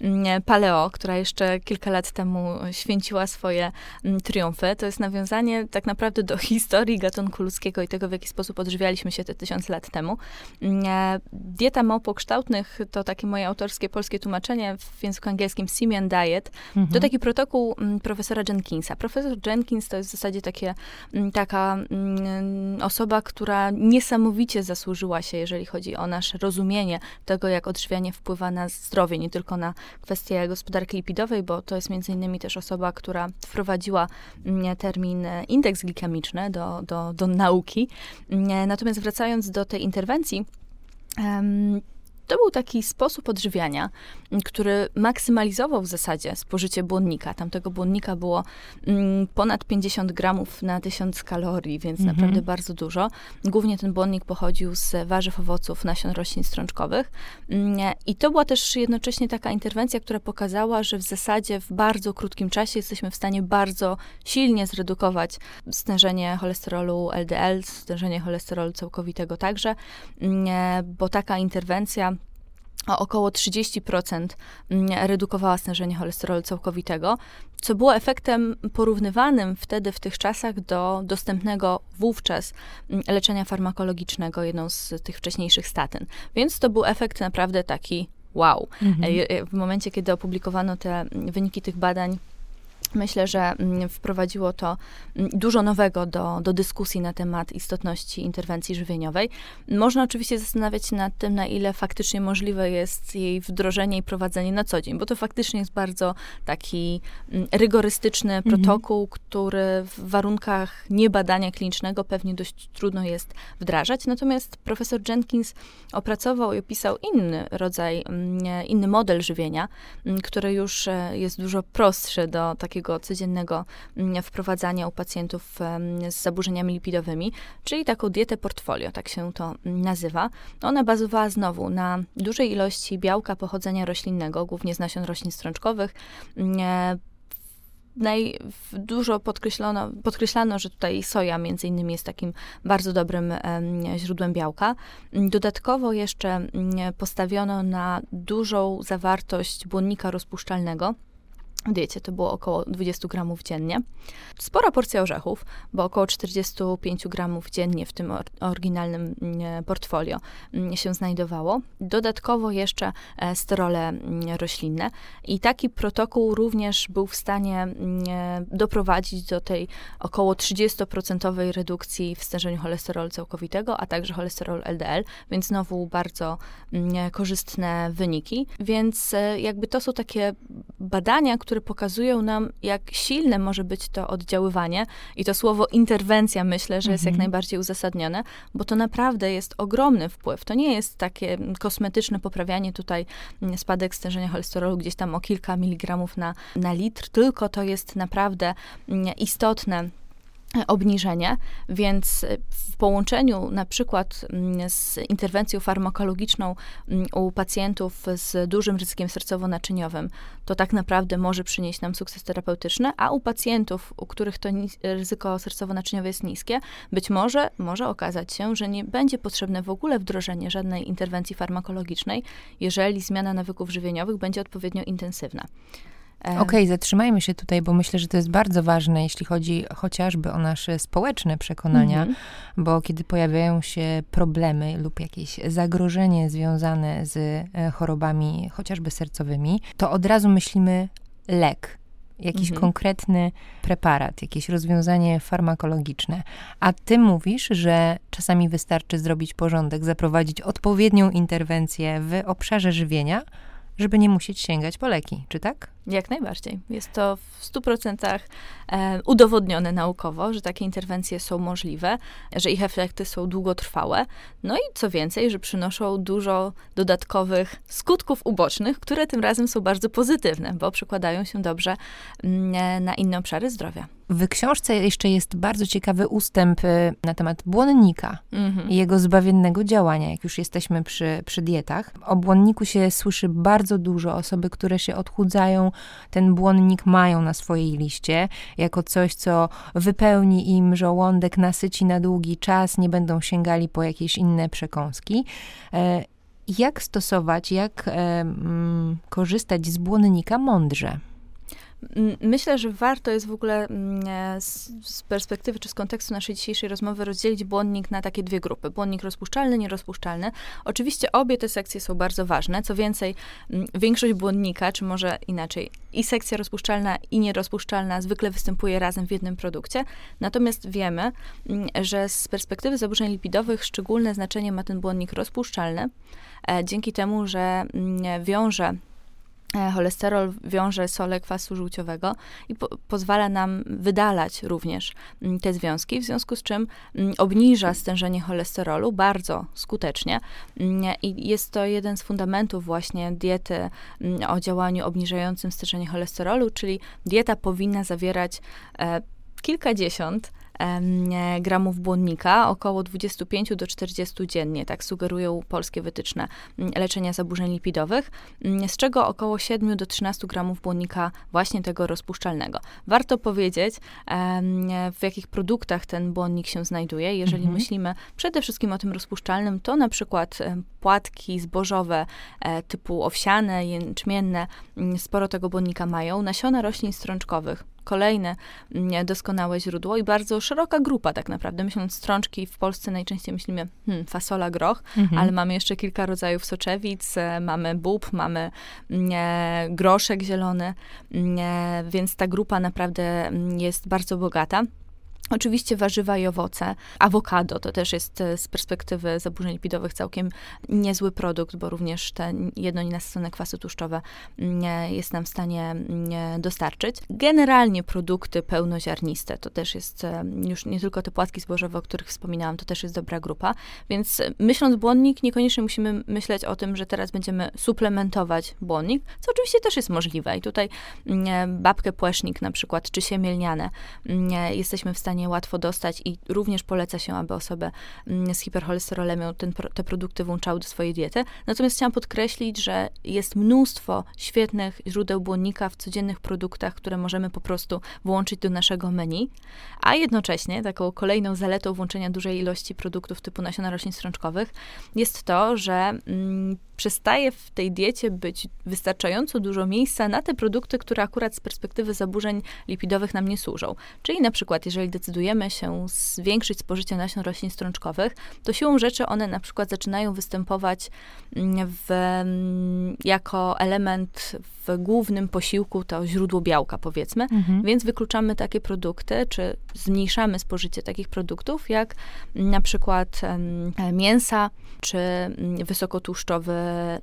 [SPEAKER 2] mm, paleo, która jeszcze kilka lat temu święciła swoje mm, triumfy. To jest nawiązanie tak naprawdę do historii gatunku ludzkiego i tego, w jaki sposób odżywialiśmy się te tysiące lat temu. Mm, e, dieta małpokształtnych to takie moje autorskie polskie tłumaczenie w języku angielskim Simian Diet. Mhm. To taki protokół profesora Jenkinsa. Profesor Jenkins to jest w zasadzie takie, taka osoba, która niesamowicie zasłużyła się, jeżeli chodzi o nasze rozumienie tego, jak odżywianie wpływa na zdrowie, nie tylko na kwestie gospodarki lipidowej, bo to jest między innymi też osoba, która wprowadziła mm, termin e, indeks glikemiczny do, do, do nauki. Mm, natomiast wracając do tej interwencji, to był taki sposób odżywiania, który maksymalizował w zasadzie spożycie błonnika. Tamtego błonnika było mm, ponad 50 gramów na 1000 kalorii, więc mhm. naprawdę bardzo dużo. Głównie ten błonnik pochodził z warzyw, owoców, nasion roślin strączkowych. Mm, I to była też jednocześnie taka interwencja, która pokazała, że w zasadzie w bardzo krótkim czasie jesteśmy w stanie bardzo silnie zredukować stężenie cholesterolu LDL, stężenie cholesterolu całkowitego także, mm, bo taka interwencja o około 30% redukowała stężenie cholesterolu całkowitego, co było efektem porównywanym wtedy w tych czasach do dostępnego wówczas leczenia farmakologicznego, jedną z tych wcześniejszych statyn. Więc to był efekt naprawdę taki wow. Mhm. W momencie, kiedy opublikowano te wyniki tych badań, Myślę, że mm, wprowadziło to mm, dużo nowego do, do dyskusji na temat istotności interwencji żywieniowej. Można oczywiście zastanawiać się nad tym, na ile faktycznie możliwe jest jej wdrożenie i prowadzenie na co dzień, bo to faktycznie jest bardzo taki mm, rygorystyczny mhm. protokół, który w warunkach niebadania klinicznego pewnie dość trudno jest wdrażać. Natomiast profesor Jenkins opracował i opisał inny rodzaj, inny model żywienia, który już e, jest dużo prostszy do takiego takiego codziennego mm, wprowadzania u pacjentów z zaburzeniami lipidowymi, czyli taką dietę portfolio, tak się to nazywa. Ona bazowała znowu na dużej ilości białka pochodzenia roślinnego, głównie z nasion roślin strączkowych, mm, e, Naj, dużo podkreślono, podkreślano, że tutaj soja między innymi jest takim bardzo dobrym źródłem białka. Dodatkowo jeszcze mm, postawiono na dużą zawartość błonnika rozpuszczalnego, w diecie to było około 20 gramów dziennie. Spora porcja orzechów, bo około 45 gramów dziennie w tym oryginalnym mm, portfolio mm, się znajdowało. Dodatkowo jeszcze e, sterole mm, roślinne i taki protokół również był w stanie doprowadzić do tej około 30% redukcji w stężeniu cholesterolu całkowitego, a także cholesterol LDL, więc znowu bardzo korzystne wyniki. Więc e, jakby to są takie badania, które które pokazują nam, jak silne może być to oddziaływanie. I to słowo interwencja myślę, że jest jak mhm. najbardziej uzasadnione, bo to naprawdę jest ogromny wpływ. To nie jest takie kosmetyczne poprawianie tutaj mm, spadek stężenia cholesterolu gdzieś tam o kilka miligramów na, na litr, tylko to jest naprawdę mm, istotne obniżenie, więc w połączeniu na przykład mm, z interwencją farmakologiczną mm, u pacjentów z dużym ryzykiem sercowo-naczyniowym, to tak naprawdę może przynieść nam sukces terapeutyczny, a u pacjentów, u których to ryzyko sercowo-naczyniowe jest niskie, być może może okazać się, że nie będzie potrzebne w ogóle wdrożenie żadnej interwencji farmakologicznej, jeżeli zmiana nawyków żywieniowych będzie odpowiednio intensywna.
[SPEAKER 1] Okej, okay, zatrzymajmy się tutaj, bo myślę, że to jest bardzo ważne, jeśli chodzi chociażby o nasze społeczne przekonania, mm -hmm. bo kiedy pojawiają się problemy lub jakieś zagrożenie związane z e, chorobami chociażby sercowymi, to od razu myślimy lek, jakiś mhm. konkretny preparat, jakieś rozwiązanie farmakologiczne. A ty mówisz, że czasami wystarczy zrobić porządek, zaprowadzić odpowiednią interwencję w obszarze żywienia, żeby nie musieć sięgać po leki, czy tak?
[SPEAKER 2] Jak najbardziej. Jest to w 100% e, udowodnione naukowo, że takie interwencje są możliwe, że ich efekty są długotrwałe. No i co więcej, że przynoszą dużo dodatkowych skutków ubocznych, które tym razem są bardzo pozytywne, bo przekładają się dobrze mm, e, na inne obszary zdrowia.
[SPEAKER 1] W książce jeszcze jest bardzo ciekawy ustęp y, na temat błonnika mhm. i jego zbawiennego działania, jak już jesteśmy przy, przy dietach. O błonniku się słyszy bardzo dużo. Osoby, które się odchudzają, ten błonnik mają na swojej liście jako coś, co wypełni im żołądek, nasyci na długi czas, nie będą sięgali po jakieś inne przekąski. E, jak stosować, jak mm, korzystać z błonnika mądrze?
[SPEAKER 2] Myślę, że warto jest w ogóle e, z, perspektywy czy z kontekstu naszej dzisiejszej rozmowy rozdzielić błonnik na takie dwie grupy. Błonnik rozpuszczalny, nierozpuszczalny. Oczywiście obie te sekcje są bardzo ważne. Co więcej, większość błonnika, czy może inaczej, i sekcja rozpuszczalna i nierozpuszczalna zwykle występuje razem w jednym produkcie. Natomiast wiemy, że z perspektywy zaburzeń lipidowych szczególne znaczenie ma ten błonnik rozpuszczalny, e, dzięki temu, że wiąże cholesterol wiąże sole kwasu żółciowego i po pozwala nam wydalać również mm, te związki, w związku z czym mm, obniża stężenie cholesterolu bardzo skutecznie mm, i jest to jeden z fundamentów właśnie diety o działaniu obniżającym stężenie cholesterolu, czyli dieta powinna zawierać e, kilkadziesiąt gramów błonnika, około 25 do 40 dziennie, tak sugerują polskie wytyczne leczenia zaburzeń lipidowych, z czego około 7 do 13 gramów błonnika właśnie tego rozpuszczalnego. Warto powiedzieć, w jakich produktach ten błonnik się znajduje. Jeżeli mhm. myślimy przede wszystkim o tym rozpuszczalnym, to na przykład płatki zbożowe e, typu owsiane, jęczmienne, sporo tego błonnika mają. Nasiona roślin strączkowych, kolejne mm, doskonałe źródło i bardzo szeroka grupa tak naprawdę. Myśląc strączki, w Polsce najczęściej myślimy hmm, fasola, groch, mhm. ale mamy jeszcze kilka rodzajów soczewic, e, mamy bób, mamy mm, e, groszek zielony, mm, e, więc ta grupa naprawdę jest bardzo bogata. Oczywiście warzywa i owoce. Awokado to też jest e, z perspektywy zaburzeń lipidowych całkiem niezły produkt, bo również te jednonienasycone kwasy tłuszczowe mm, jest nam w stanie mm, dostarczyć. Generalnie produkty pełnoziarniste to też jest e, już nie tylko te płatki zbożowe, o których wspominałam, to też jest dobra grupa. Więc e, myśląc błonnik, niekoniecznie musimy myśleć o tym, że teraz będziemy suplementować błonnik, co oczywiście też jest możliwe. I tutaj mm, babkę płesznik na przykład, czy siemię lniane jesteśmy w stanie stanie łatwo dostać i również poleca się, aby osoby mm, z hipercholesterolemią ten, te produkty włączały do swojej diety. Natomiast chciałam podkreślić, że jest mnóstwo świetnych źródeł błonnika w codziennych produktach, które możemy po prostu włączyć do naszego menu, a jednocześnie taką kolejną zaletą włączenia dużej ilości produktów typu nasiona roślin strączkowych jest to, że mm, przestaje w tej diecie być wystarczająco dużo miejsca na te produkty, które akurat z perspektywy zaburzeń lipidowych nam nie służą. Czyli na przykład, jeżeli decydujemy się zwiększyć spożycie nasion roślin strączkowych, to siłą rzeczy one na przykład zaczynają występować mm, w, mm, jako element w głównym posiłku, to źródło białka powiedzmy, mhm. więc wykluczamy takie produkty, czy zmniejszamy spożycie takich produktów, jak na przykład mięsa, czy wysokotłuszczowy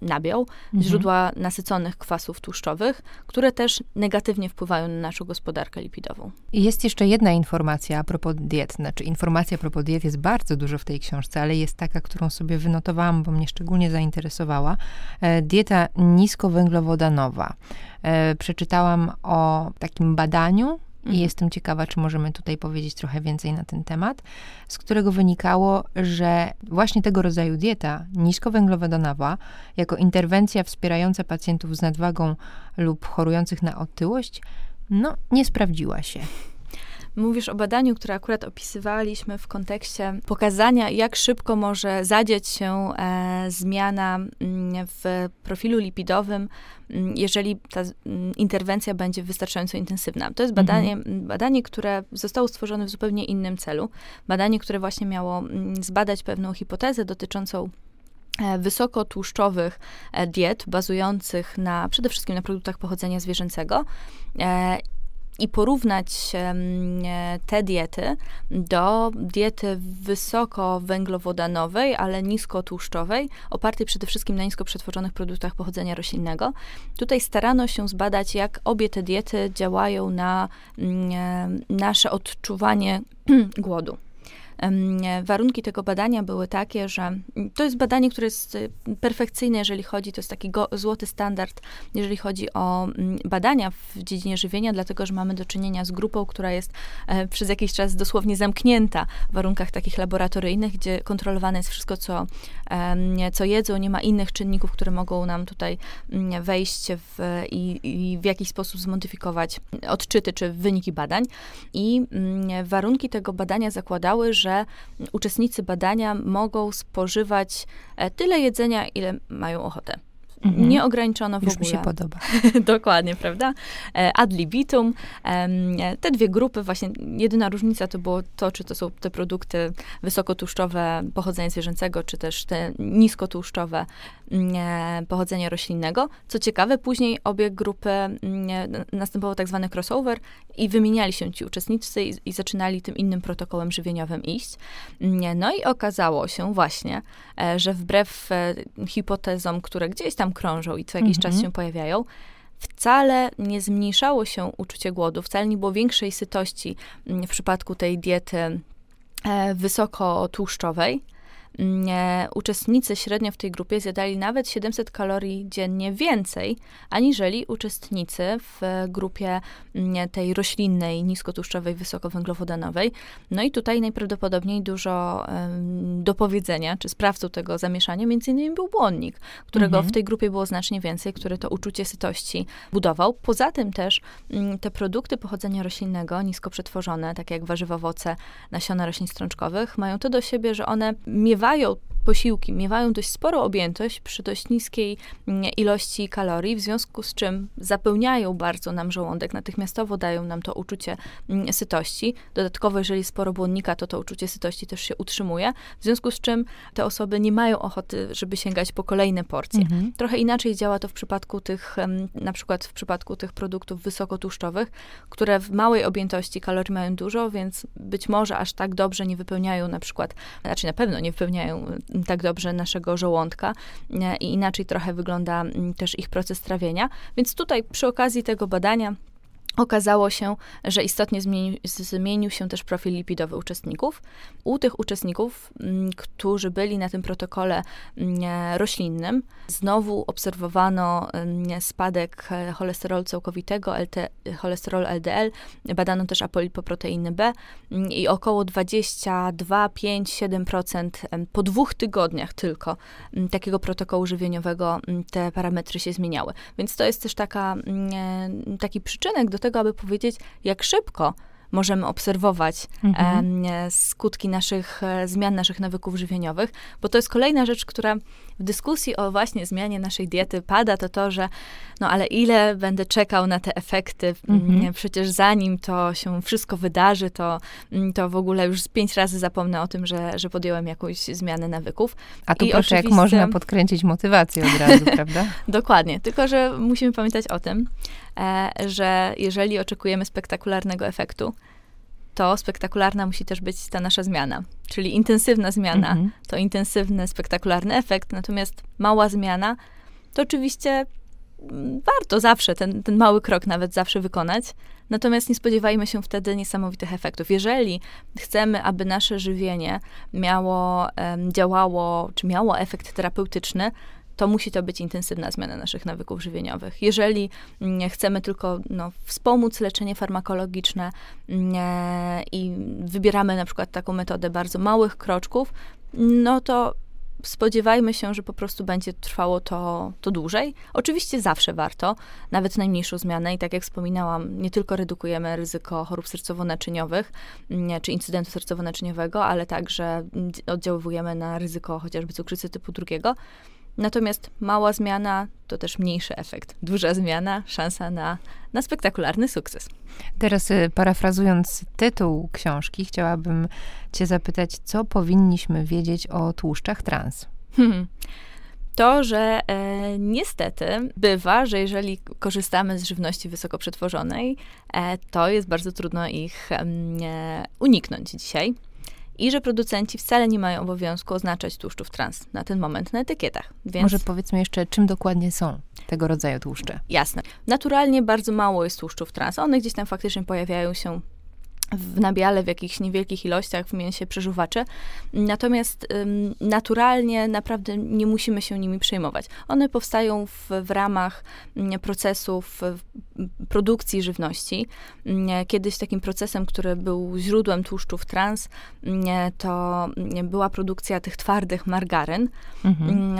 [SPEAKER 2] nabiał, mhm. źródła nasyconych kwasów tłuszczowych, które też negatywnie wpływają na naszą gospodarkę lipidową.
[SPEAKER 1] Jest jeszcze jedna informacja a propos diet. Znaczy, informacja a propos diet jest bardzo dużo w tej książce, ale jest taka, którą sobie wynotowałam, bo mnie szczególnie zainteresowała. E, dieta niskowęglowodanowa. E, przeczytałam o takim badaniu, i mhm. jestem ciekawa, czy możemy tutaj powiedzieć trochę więcej na ten temat, z którego wynikało, że właśnie tego rodzaju dieta niskowęglowodanowa, jako interwencja wspierająca pacjentów z nadwagą lub chorujących na otyłość, no nie sprawdziła się.
[SPEAKER 2] Mówisz o badaniu, które akurat opisywaliśmy w kontekście pokazania, jak szybko może zadzieć się e, zmiana mm, w profilu lipidowym, mm, jeżeli ta mm, interwencja będzie wystarczająco intensywna. To jest badanie, mhm. badanie, które zostało stworzone w zupełnie innym celu. Badanie, które właśnie miało zbadać pewną hipotezę dotyczącą e, wysokotłuszczowych e, diet bazujących na przede wszystkim na produktach pochodzenia zwierzęcego i porównać te diety do diety wysokowęglowodanowej, ale niskotłuszczowej, opartej przede wszystkim na nisko przetworzonych produktach pochodzenia roślinnego. Tutaj starano się zbadać, jak obie te diety działają na nasze odczuwanie głodu. Warunki tego badania były takie, że to jest badanie, które jest y, perfekcyjne, jeżeli chodzi, to jest taki go, złoty standard, jeżeli chodzi o mm, badania w dziedzinie żywienia, dlatego że mamy do czynienia z grupą, która jest e, przez jakiś czas dosłownie zamknięta w warunkach takich laboratoryjnych, gdzie kontrolowane jest wszystko, co, co jedzą, nie ma innych czynników, które mogą nam tutaj mm, wejść w, i, i w jakiś sposób zmodyfikować odczyty czy wyniki badań. I mm, warunki tego badania zakładały, że że uczestnicy badania mogą spożywać e, tyle jedzenia, ile mają ochotę. Mhm. Nie ograniczono w
[SPEAKER 1] Już
[SPEAKER 2] ogóle.
[SPEAKER 1] mi się podoba.
[SPEAKER 2] Dokładnie, prawda? E, ad libitum. Te dwie grupy, właśnie jedyna różnica to było to, czy to są te produkty wysokotłuszczowe pochodzenia zwierzęcego, czy też te niskotłuszczowe pochodzenia roślinnego. Co ciekawe, później obie grupy mm, następował tak zwany crossover i wymieniali się ci uczestnicy i, i zaczynali tym innym protokołem żywieniowym iść. Mm, no i okazało się właśnie, e, że wbrew e, hipotezom, które gdzieś tam krążą i co jakiś czas mhm. się pojawiają, wcale nie zmniejszało się uczucie głodu, wcale nie było większej sytości mm, w przypadku tej diety e, wysokotłuszczowej. Uczestnicy średnio w tej grupie zjadali nawet 700 kalorii dziennie więcej, aniżeli uczestnicy w grupie tej roślinnej, niskotłuszczowej, wysokowęglowodanowej. No i tutaj najprawdopodobniej dużo um, do powiedzenia, czy sprawcą tego zamieszania, między innymi był błonnik, którego mhm. w tej grupie było znacznie więcej, który to uczucie sytości budował. Poza tym też um, te produkty pochodzenia roślinnego, nisko przetworzone, takie jak warzywa, owoce, nasiona roślin strączkowych, mają to do siebie, że one miewają oddają posiłki miewają dość sporą objętość przy dość niskiej mm, ilości kalorii, w związku z czym zapełniają bardzo nam żołądek, natychmiastowo dają nam to uczucie mm, sytości. Dodatkowo, jeżeli sporo błonnika, to to uczucie sytości też się utrzymuje, w związku z czym te osoby nie mają ochoty, żeby sięgać po kolejne porcje. Mhm. Trochę inaczej działa to w przypadku tych, na przykład w przypadku tych produktów wysokotłuszczowych, które w małej objętości kalorii mają dużo, więc być może aż tak dobrze nie wypełniają na przykład, znaczy na pewno nie wypełniają tak dobrze naszego żołądka i inaczej trochę wygląda też ich proces trawienia. Więc tutaj przy okazji tego badania Okazało się, że istotnie zmieni, zmienił się też profil lipidowy uczestników. U tych uczestników, m, którzy byli na tym protokole m, roślinnym, znowu obserwowano m, spadek cholesterolu całkowitego, LT, cholesterol LDL, badano też apolipoproteiny B i około 22, 5, 7% po dwóch tygodniach tylko takiego protokołu żywieniowego te parametry się zmieniały. Więc to jest też taka, taki przyczynek do tego, tego, aby powiedzieć, jak szybko możemy obserwować mhm. e, skutki naszych e, zmian, naszych nawyków żywieniowych, bo to jest kolejna rzecz, która w dyskusji o właśnie zmianie naszej diety pada, to to, że no ale ile będę czekał na te efekty, mhm. przecież zanim to się wszystko wydarzy, to, to w ogóle już z pięć razy zapomnę o tym, że, że podjąłem jakąś zmianę nawyków.
[SPEAKER 1] A tu I proszę, jak można podkręcić motywację od razu, prawda?
[SPEAKER 2] Dokładnie, tylko że musimy pamiętać o tym, że jeżeli oczekujemy spektakularnego efektu, to spektakularna musi też być ta nasza zmiana. Czyli intensywna zmiana mhm. to intensywny, spektakularny efekt, natomiast mała zmiana to oczywiście mm, warto zawsze ten, ten mały krok nawet zawsze wykonać. Natomiast nie spodziewajmy się wtedy niesamowitych efektów. Jeżeli chcemy, aby nasze żywienie miało, działało, czy miało efekt terapeutyczny, to musi to być intensywna zmiana naszych nawyków żywieniowych. Jeżeli mm, chcemy tylko no, wspomóc leczenie farmakologiczne mm, e, i wybieramy na przykład taką metodę bardzo małych kroczków, no to spodziewajmy się, że po prostu będzie trwało to, to dłużej. Oczywiście zawsze warto, nawet najmniejszą zmianę i tak jak wspominałam, nie tylko redukujemy ryzyko chorób sercowo-naczyniowych mm, czy incydentu sercowo-naczyniowego, ale także oddziaływujemy na ryzyko chociażby cukrzycy typu drugiego. Natomiast mała zmiana to też mniejszy efekt. Duża zmiana, szansa na, na spektakularny sukces.
[SPEAKER 1] Teraz y, parafrazując tytuł książki, chciałabym Cię zapytać, co powinniśmy wiedzieć o tłuszczach trans? Hmm.
[SPEAKER 2] To, że e, niestety bywa, że jeżeli korzystamy z żywności wysoko przetworzonej, e, to jest bardzo trudno ich e, uniknąć dzisiaj i że producenci wcale nie mają obowiązku oznaczać tłuszczów trans na ten moment na etykietach.
[SPEAKER 1] Więc... Może powiedzmy jeszcze, czym dokładnie są tego rodzaju tłuszcze?
[SPEAKER 2] Jasne. Naturalnie bardzo mało jest tłuszczów trans. One gdzieś tam faktycznie pojawiają się w nabiale w jakichś niewielkich ilościach w mięsie przeżuwaczy. Natomiast ym, naturalnie naprawdę nie musimy się nimi przejmować. One powstają w, w ramach y, procesów y, produkcji żywności. Y, kiedyś takim procesem, który był źródłem tłuszczów trans, to była produkcja tych twardych margaryn. Mhm.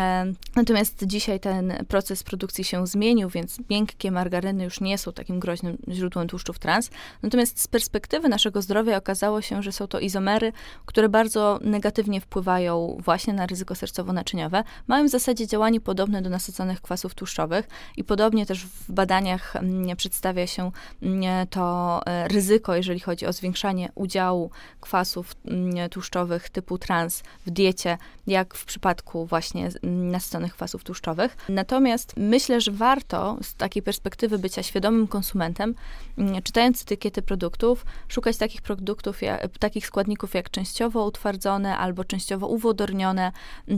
[SPEAKER 2] Natomiast dzisiaj ten proces produkcji się zmienił, więc miękkie margaryny już nie są takim groźnym źródłem tłuszczów trans. Natomiast z perspektywy naszego zdrowia okazało się, że są to izomery, które bardzo negatywnie wpływają właśnie na ryzyko sercowo-naczyniowe. Mają w zasadzie działanie podobne do nasyconych kwasów tłuszczowych i podobnie też w badaniach mm, przedstawia się mm, to e, ryzyko, jeżeli chodzi o zwiększanie udziału kwasów mm, tłuszczowych typu trans w diecie, jak w przypadku właśnie nasyconych kwasów tłuszczowych. Natomiast myślę, że warto z takiej perspektywy bycia świadomym konsumentem, czytając etykiety produktów, szukać takich produktów, jak, takich składników jak częściowo utwardzone albo częściowo uwodornione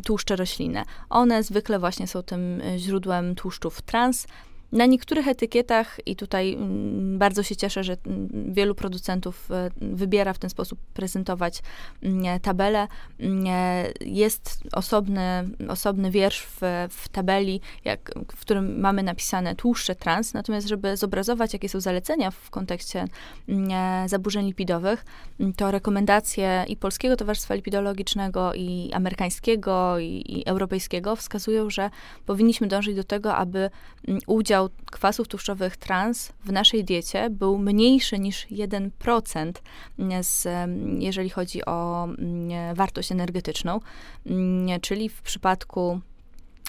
[SPEAKER 2] tłuszcze roślinne. One zwykle właśnie są tym e, źródłem tłuszczów trans, Na niektórych etykietach, i tutaj mm, bardzo się cieszę, że mm, wielu producentów e, wybiera w ten sposób prezentować mm, tabelę, jest osobny, osobny wiersz w, w tabeli, jak, w którym mamy napisane tłuszcze trans, natomiast żeby zobrazować, jakie są zalecenia w kontekście zaburzeń lipidowych, to rekomendacje i Polskiego Towarzystwa Lipidologicznego, i amerykańskiego, i, i europejskiego wskazują, że powinniśmy dążyć do tego, aby udział udział kwasów tłuszczowych trans w naszej diecie był mniejszy niż 1%, z, jeżeli chodzi o mm, wartość energetyczną, mm, czyli w przypadku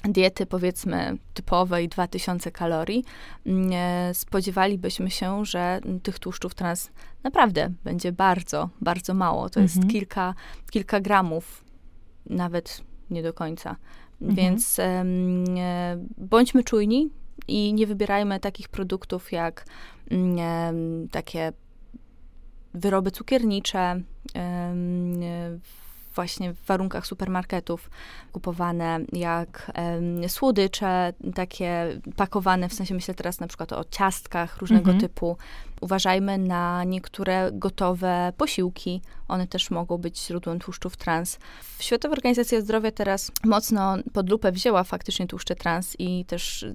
[SPEAKER 2] diety powiedzmy typowej 2000 kalorii, mm, spodziewalibyśmy się, że tych tłuszczów trans naprawdę będzie bardzo, bardzo mało. To mhm. jest kilka, kilka gramów, nawet nie do końca. Mhm. Więc e, bądźmy czujni, i nie wybierajmy takich produktów jak mm, takie wyroby cukiernicze, właśnie w warunkach supermarketów kupowane, jak słodycze, takie pakowane, w sensie myślę teraz na przykład o ciastkach różnego mhm. typu, Uważajmy na niektóre gotowe posiłki. One też mogą być źródłem tłuszczów trans. Światowa Organizacja Zdrowia teraz mocno pod lupę wzięła faktycznie tłuszcze trans i też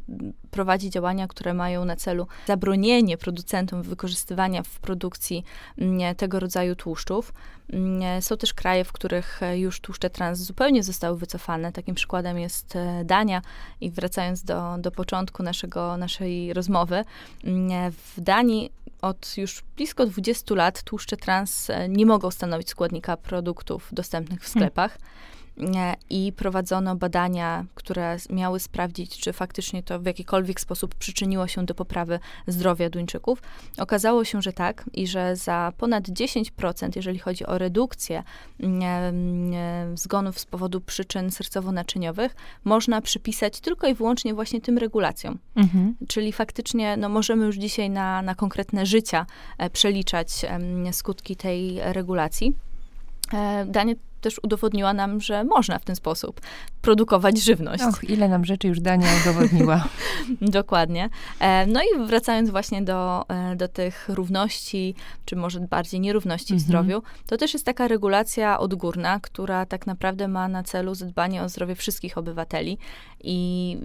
[SPEAKER 2] prowadzi działania, które mają na celu zabronienie producentom wykorzystywania w produkcji mm, tego rodzaju tłuszczów. Mm, są też kraje, w których już tłuszcze trans zupełnie zostały wycofane. Takim przykładem jest e, Dania. I wracając do, do początku naszego, naszej rozmowy, mm, w Danii od już blisko 20 lat tłuszcze trans e, nie mogą stanowić składnika produktów dostępnych w sklepach. Hmm. E, i prowadzono badania, które miały sprawdzić, czy faktycznie to w jakikolwiek sposób przyczyniło się do poprawy zdrowia Duńczyków. Okazało się, że tak i że za ponad 10%, jeżeli chodzi o redukcję mm, e, zgonów z powodu przyczyn sercowo-naczyniowych, można przypisać tylko i wyłącznie właśnie tym regulacjom. Mhm. Czyli faktycznie no, możemy już dzisiaj na, na konkretne życia e, przeliczać skutki tej regulacji. Danie też udowodniła nam, że można w ten sposób produkować żywność.
[SPEAKER 1] Och, ile nam rzeczy już Dania udowodniła.
[SPEAKER 2] Dokładnie. E, no i wracając właśnie do, e, do tych równości, czy może bardziej nierówności w mhm. zdrowiu, to też jest taka regulacja odgórna, która tak naprawdę ma na celu zadbanie o zdrowie wszystkich obywateli i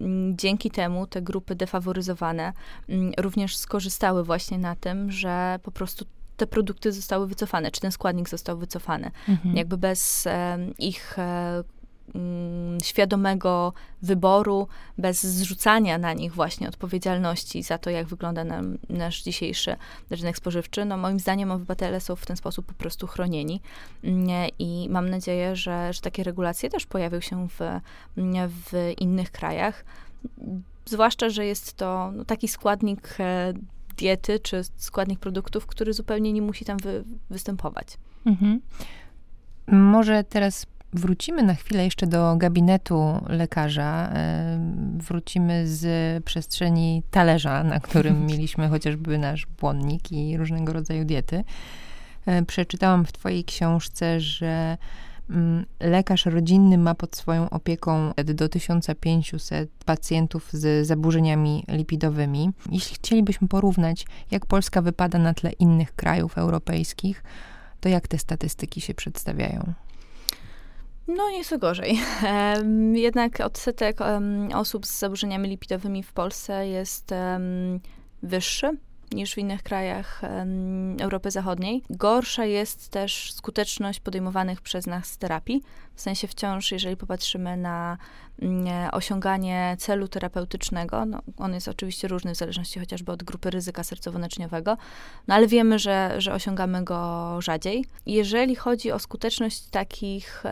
[SPEAKER 2] mm, dzięki temu te grupy defaworyzowane mm, również skorzystały właśnie na tym, że po prostu te produkty zostały wycofane, czy ten składnik został wycofany. Mhm. Jakby bez e, ich e, mm, świadomego wyboru, bez zrzucania na nich właśnie odpowiedzialności za to, jak wygląda nam nasz dzisiejszy rynek spożywczy, no moim zdaniem obywatele są w ten sposób po prostu chronieni mm, i mam nadzieję, że, że takie regulacje też pojawią się w, w innych krajach. Zwłaszcza, że jest to no, taki składnik e, diety czy składnik produktów, który zupełnie nie musi tam wy, występować. Mhm.
[SPEAKER 1] Może teraz wrócimy na chwilę jeszcze do gabinetu lekarza. Wrócimy z przestrzeni talerza, na którym mieliśmy chociażby nasz błonnik i różnego rodzaju diety. E, przeczytałam w Twojej książce, że lekarz rodzinny ma pod swoją opieką do 1500 pacjentów z zaburzeniami lipidowymi. Jeśli chcielibyśmy porównać, jak Polska wypada na tle innych krajów europejskich, to jak te statystyki się przedstawiają?
[SPEAKER 2] No, nieco gorzej. Jednak odsetek osób z zaburzeniami lipidowymi w Polsce jest wyższy niż w innych krajach Europy Zachodniej. Gorsza jest też skuteczność podejmowanych przez nas terapii. W sensie wciąż, jeżeli popatrzymy na mm, osiąganie celu terapeutycznego, no, on jest oczywiście różny w zależności chociażby od grupy ryzyka sercowo-naczyniowego, no ale wiemy, że, że osiągamy go rzadziej. Jeżeli chodzi o skuteczność takich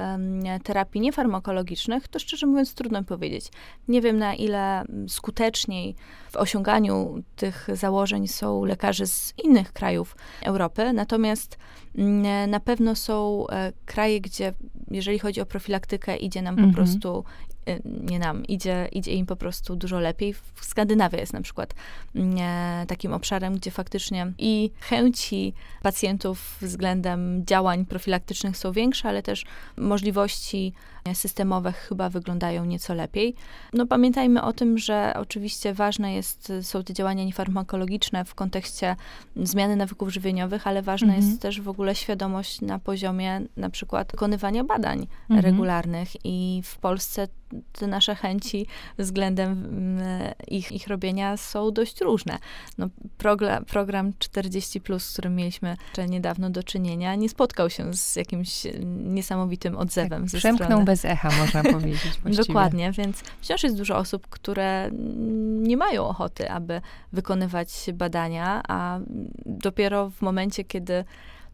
[SPEAKER 2] terapii niefarmakologicznych, to szczerze mówiąc trudno powiedzieć. Nie wiem na ile skuteczniej w osiąganiu tych założeń są lekarze z innych krajów Europy, natomiast mm, na pewno są e, kraje, gdzie jeżeli chodzi o profilaktykę, idzie nam po mhm. prostu y, nie nam, idzie, idzie im po prostu dużo lepiej. Skandynawia jest na przykład mm, e, takim obszarem, gdzie faktycznie i chęci pacjentów względem działań profilaktycznych są większe, ale też możliwości systemowe chyba wyglądają nieco lepiej. No pamiętajmy o tym, że oczywiście ważne jest, są te działania niefarmakologiczne w kontekście zmiany nawyków żywieniowych, ale ważna mhm. jest też w ogóle świadomość na poziomie na przykład wykonywania badań mhm. regularnych i w Polsce te nasze chęci względem mm, ich, ich robienia są dość różne. No, program, program 40, z którym mieliśmy niedawno do czynienia, nie spotkał się z jakimś niesamowitym odzewem tak,
[SPEAKER 1] ze strony. Bez echa, można powiedzieć. Właściwie.
[SPEAKER 2] Dokładnie, więc wciąż jest dużo osób, które nie mają ochoty, aby wykonywać badania, a dopiero w momencie, kiedy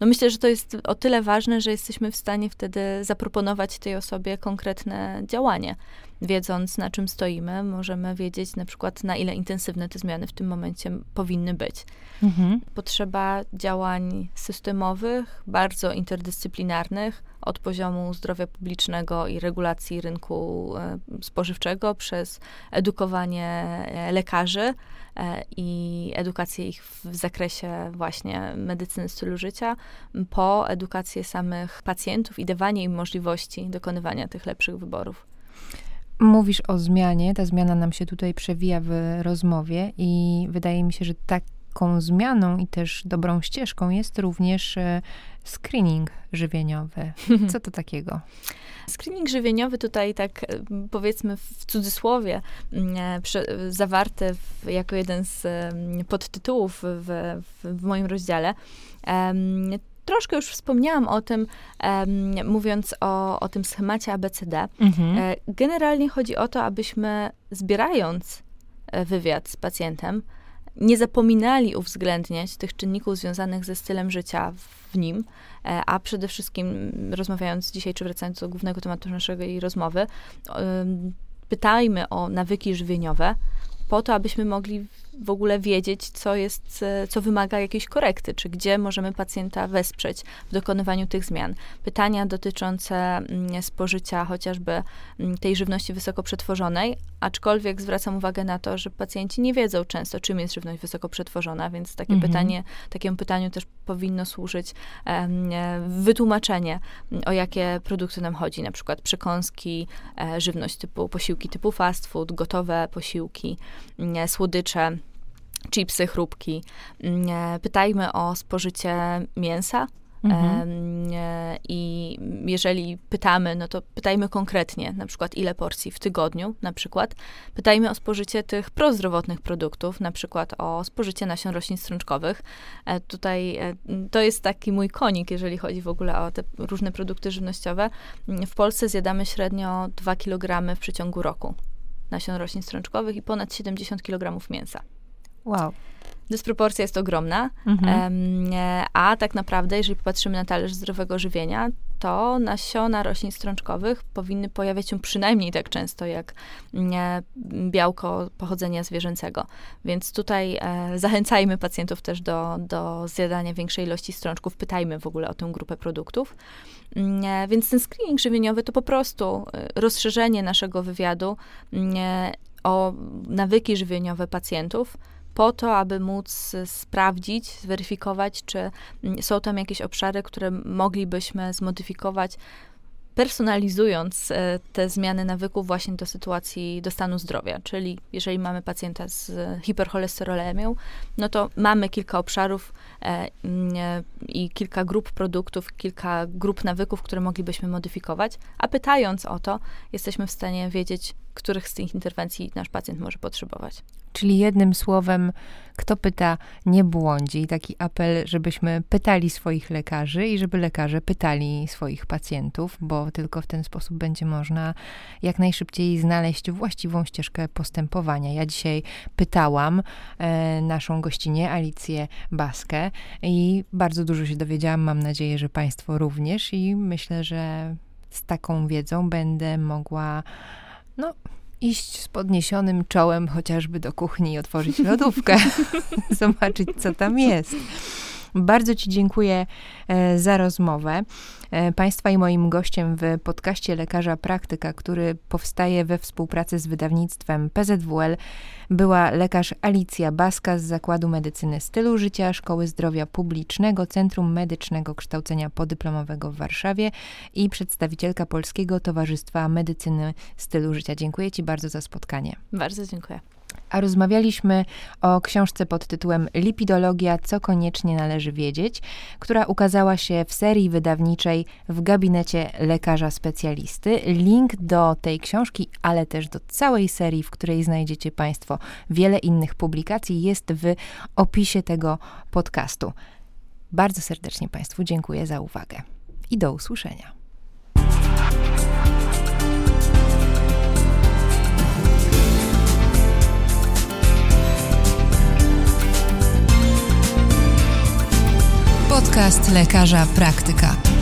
[SPEAKER 2] no myślę, że to jest o tyle ważne, że jesteśmy w stanie wtedy zaproponować tej osobie konkretne działanie. Wiedząc, na czym stoimy, możemy wiedzieć na przykład, na ile intensywne te zmiany w tym momencie powinny być. Mhm. Potrzeba działań systemowych, bardzo interdyscyplinarnych, od poziomu zdrowia publicznego i regulacji rynku e, spożywczego przez edukowanie e, lekarzy, E, i edukację ich w zakresie właśnie medycyny stylu życia, po edukację samych pacjentów i dawanie im możliwości dokonywania tych lepszych wyborów.
[SPEAKER 1] Mówisz o zmianie, ta zmiana nam się tutaj przewija w rozmowie i wydaje mi się, że taką zmianą i też dobrą ścieżką jest również e, screening żywieniowy. Co to takiego?
[SPEAKER 2] Screening żywieniowy tutaj tak e, powiedzmy w cudzysłowie mm, e, zawarty w, jako jeden z podtytułów w, w, w moim rozdziale. Troszkę już wspomniałam o tym, um, mówiąc o, o tym schemacie ABCD. Mhm. E, generalnie chodzi o to, abyśmy zbierając wywiad z pacjentem, nie zapominali uwzględniać tych czynników związanych ze stylem życia w nim, e, a przede wszystkim rozmawiając dzisiaj, czy wracając do głównego tematu naszej rozmowy, pytajmy o nawyki żywieniowe, po to, abyśmy mogli w ogóle wiedzieć, co jest, e, co wymaga jakiejś korekty, czy gdzie możemy pacjenta wesprzeć w dokonywaniu tych zmian. Pytania dotyczące mm, spożycia chociażby mm, tej żywności wysoko przetworzonej, aczkolwiek zwracam uwagę na to, że pacjenci nie wiedzą często, czym jest żywność wysoko przetworzona, więc takie mhm. pytanie, takiemu pytaniu też powinno służyć e, wytłumaczenie, o jakie produkty nam chodzi, na przykład przekąski, e, żywność typu posiłki typu fast food, gotowe posiłki, mm, słodycze, chipsy, chrupki. Mm, e, pytajmy o spożycie mięsa. Mhm. E, I jeżeli pytamy, no to pytajmy konkretnie, na przykład ile porcji w tygodniu, na przykład. Pytajmy o spożycie tych prozdrowotnych produktów, na przykład o spożycie nasion roślin strączkowych. E, tutaj to jest taki mój konik, jeżeli chodzi w ogóle o te różne produkty żywnościowe. W Polsce zjadamy średnio 2 kg w przeciągu roku nasion roślin strączkowych i ponad 70 kg mięsa.
[SPEAKER 1] Wow.
[SPEAKER 2] Dysproporcja jest ogromna, mhm. a tak naprawdę, jeżeli popatrzymy na talerz zdrowego żywienia, to nasiona roślin strączkowych powinny pojawiać się przynajmniej tak często jak białko pochodzenia zwierzęcego. Więc tutaj e, zachęcajmy pacjentów też do, do zjadania większej ilości strączków, pytajmy w ogóle o tę grupę produktów. Mm, e, więc ten screening żywieniowy to po prostu e, rozszerzenie naszego wywiadu mm, o nawyki żywieniowe pacjentów po to, aby móc sprawdzić, zweryfikować, czy mm, są tam jakieś obszary, które moglibyśmy zmodyfikować personalizując e, te zmiany nawyków właśnie do sytuacji, do stanu zdrowia. Czyli jeżeli mamy pacjenta z hipercholesterolemią, no to mamy kilka obszarów e, mm, e, i kilka grup produktów, kilka grup nawyków, które moglibyśmy modyfikować, a pytając o to, jesteśmy w stanie wiedzieć, których z tych interwencji nasz pacjent może potrzebować.
[SPEAKER 1] Czyli jednym słowem, kto pyta, nie błądzi. Taki apel, żebyśmy pytali swoich lekarzy i żeby lekarze pytali swoich pacjentów, bo tylko w ten sposób będzie można jak najszybciej znaleźć właściwą ścieżkę postępowania. Ja dzisiaj pytałam e, naszą gościnię, Alicję Baskę, i bardzo dużo się dowiedziałam. Mam nadzieję, że Państwo również, i myślę, że z taką wiedzą będę mogła no, iść z podniesionym czołem chociażby do kuchni i otworzyć lodówkę, zobaczyć, co tam jest. Bardzo Ci dziękuję e, za rozmowę. E, państwa i moim gościem w podcaście Lekarza Praktyka, który powstaje we współpracy z wydawnictwem PZWL, była lekarz Alicja Baska z Zakładu Medycyny Stylu Życia Szkoły Zdrowia Publicznego Centrum Medycznego Kształcenia Podyplomowego w Warszawie i przedstawicielka Polskiego Towarzystwa Medycyny Stylu Życia. Dziękuję Ci bardzo za spotkanie.
[SPEAKER 2] Bardzo dziękuję
[SPEAKER 1] a rozmawialiśmy o książce pod tytułem Lipidologia, co koniecznie należy wiedzieć, która ukazała się w serii wydawniczej w gabinecie lekarza specjalisty. Link do tej książki, ale też do całej serii, w której znajdziecie Państwo wiele innych publikacji, jest w opisie tego podcastu. Bardzo serdecznie Państwu dziękuję za uwagę i do usłyszenia. Podcast lekarza praktyka.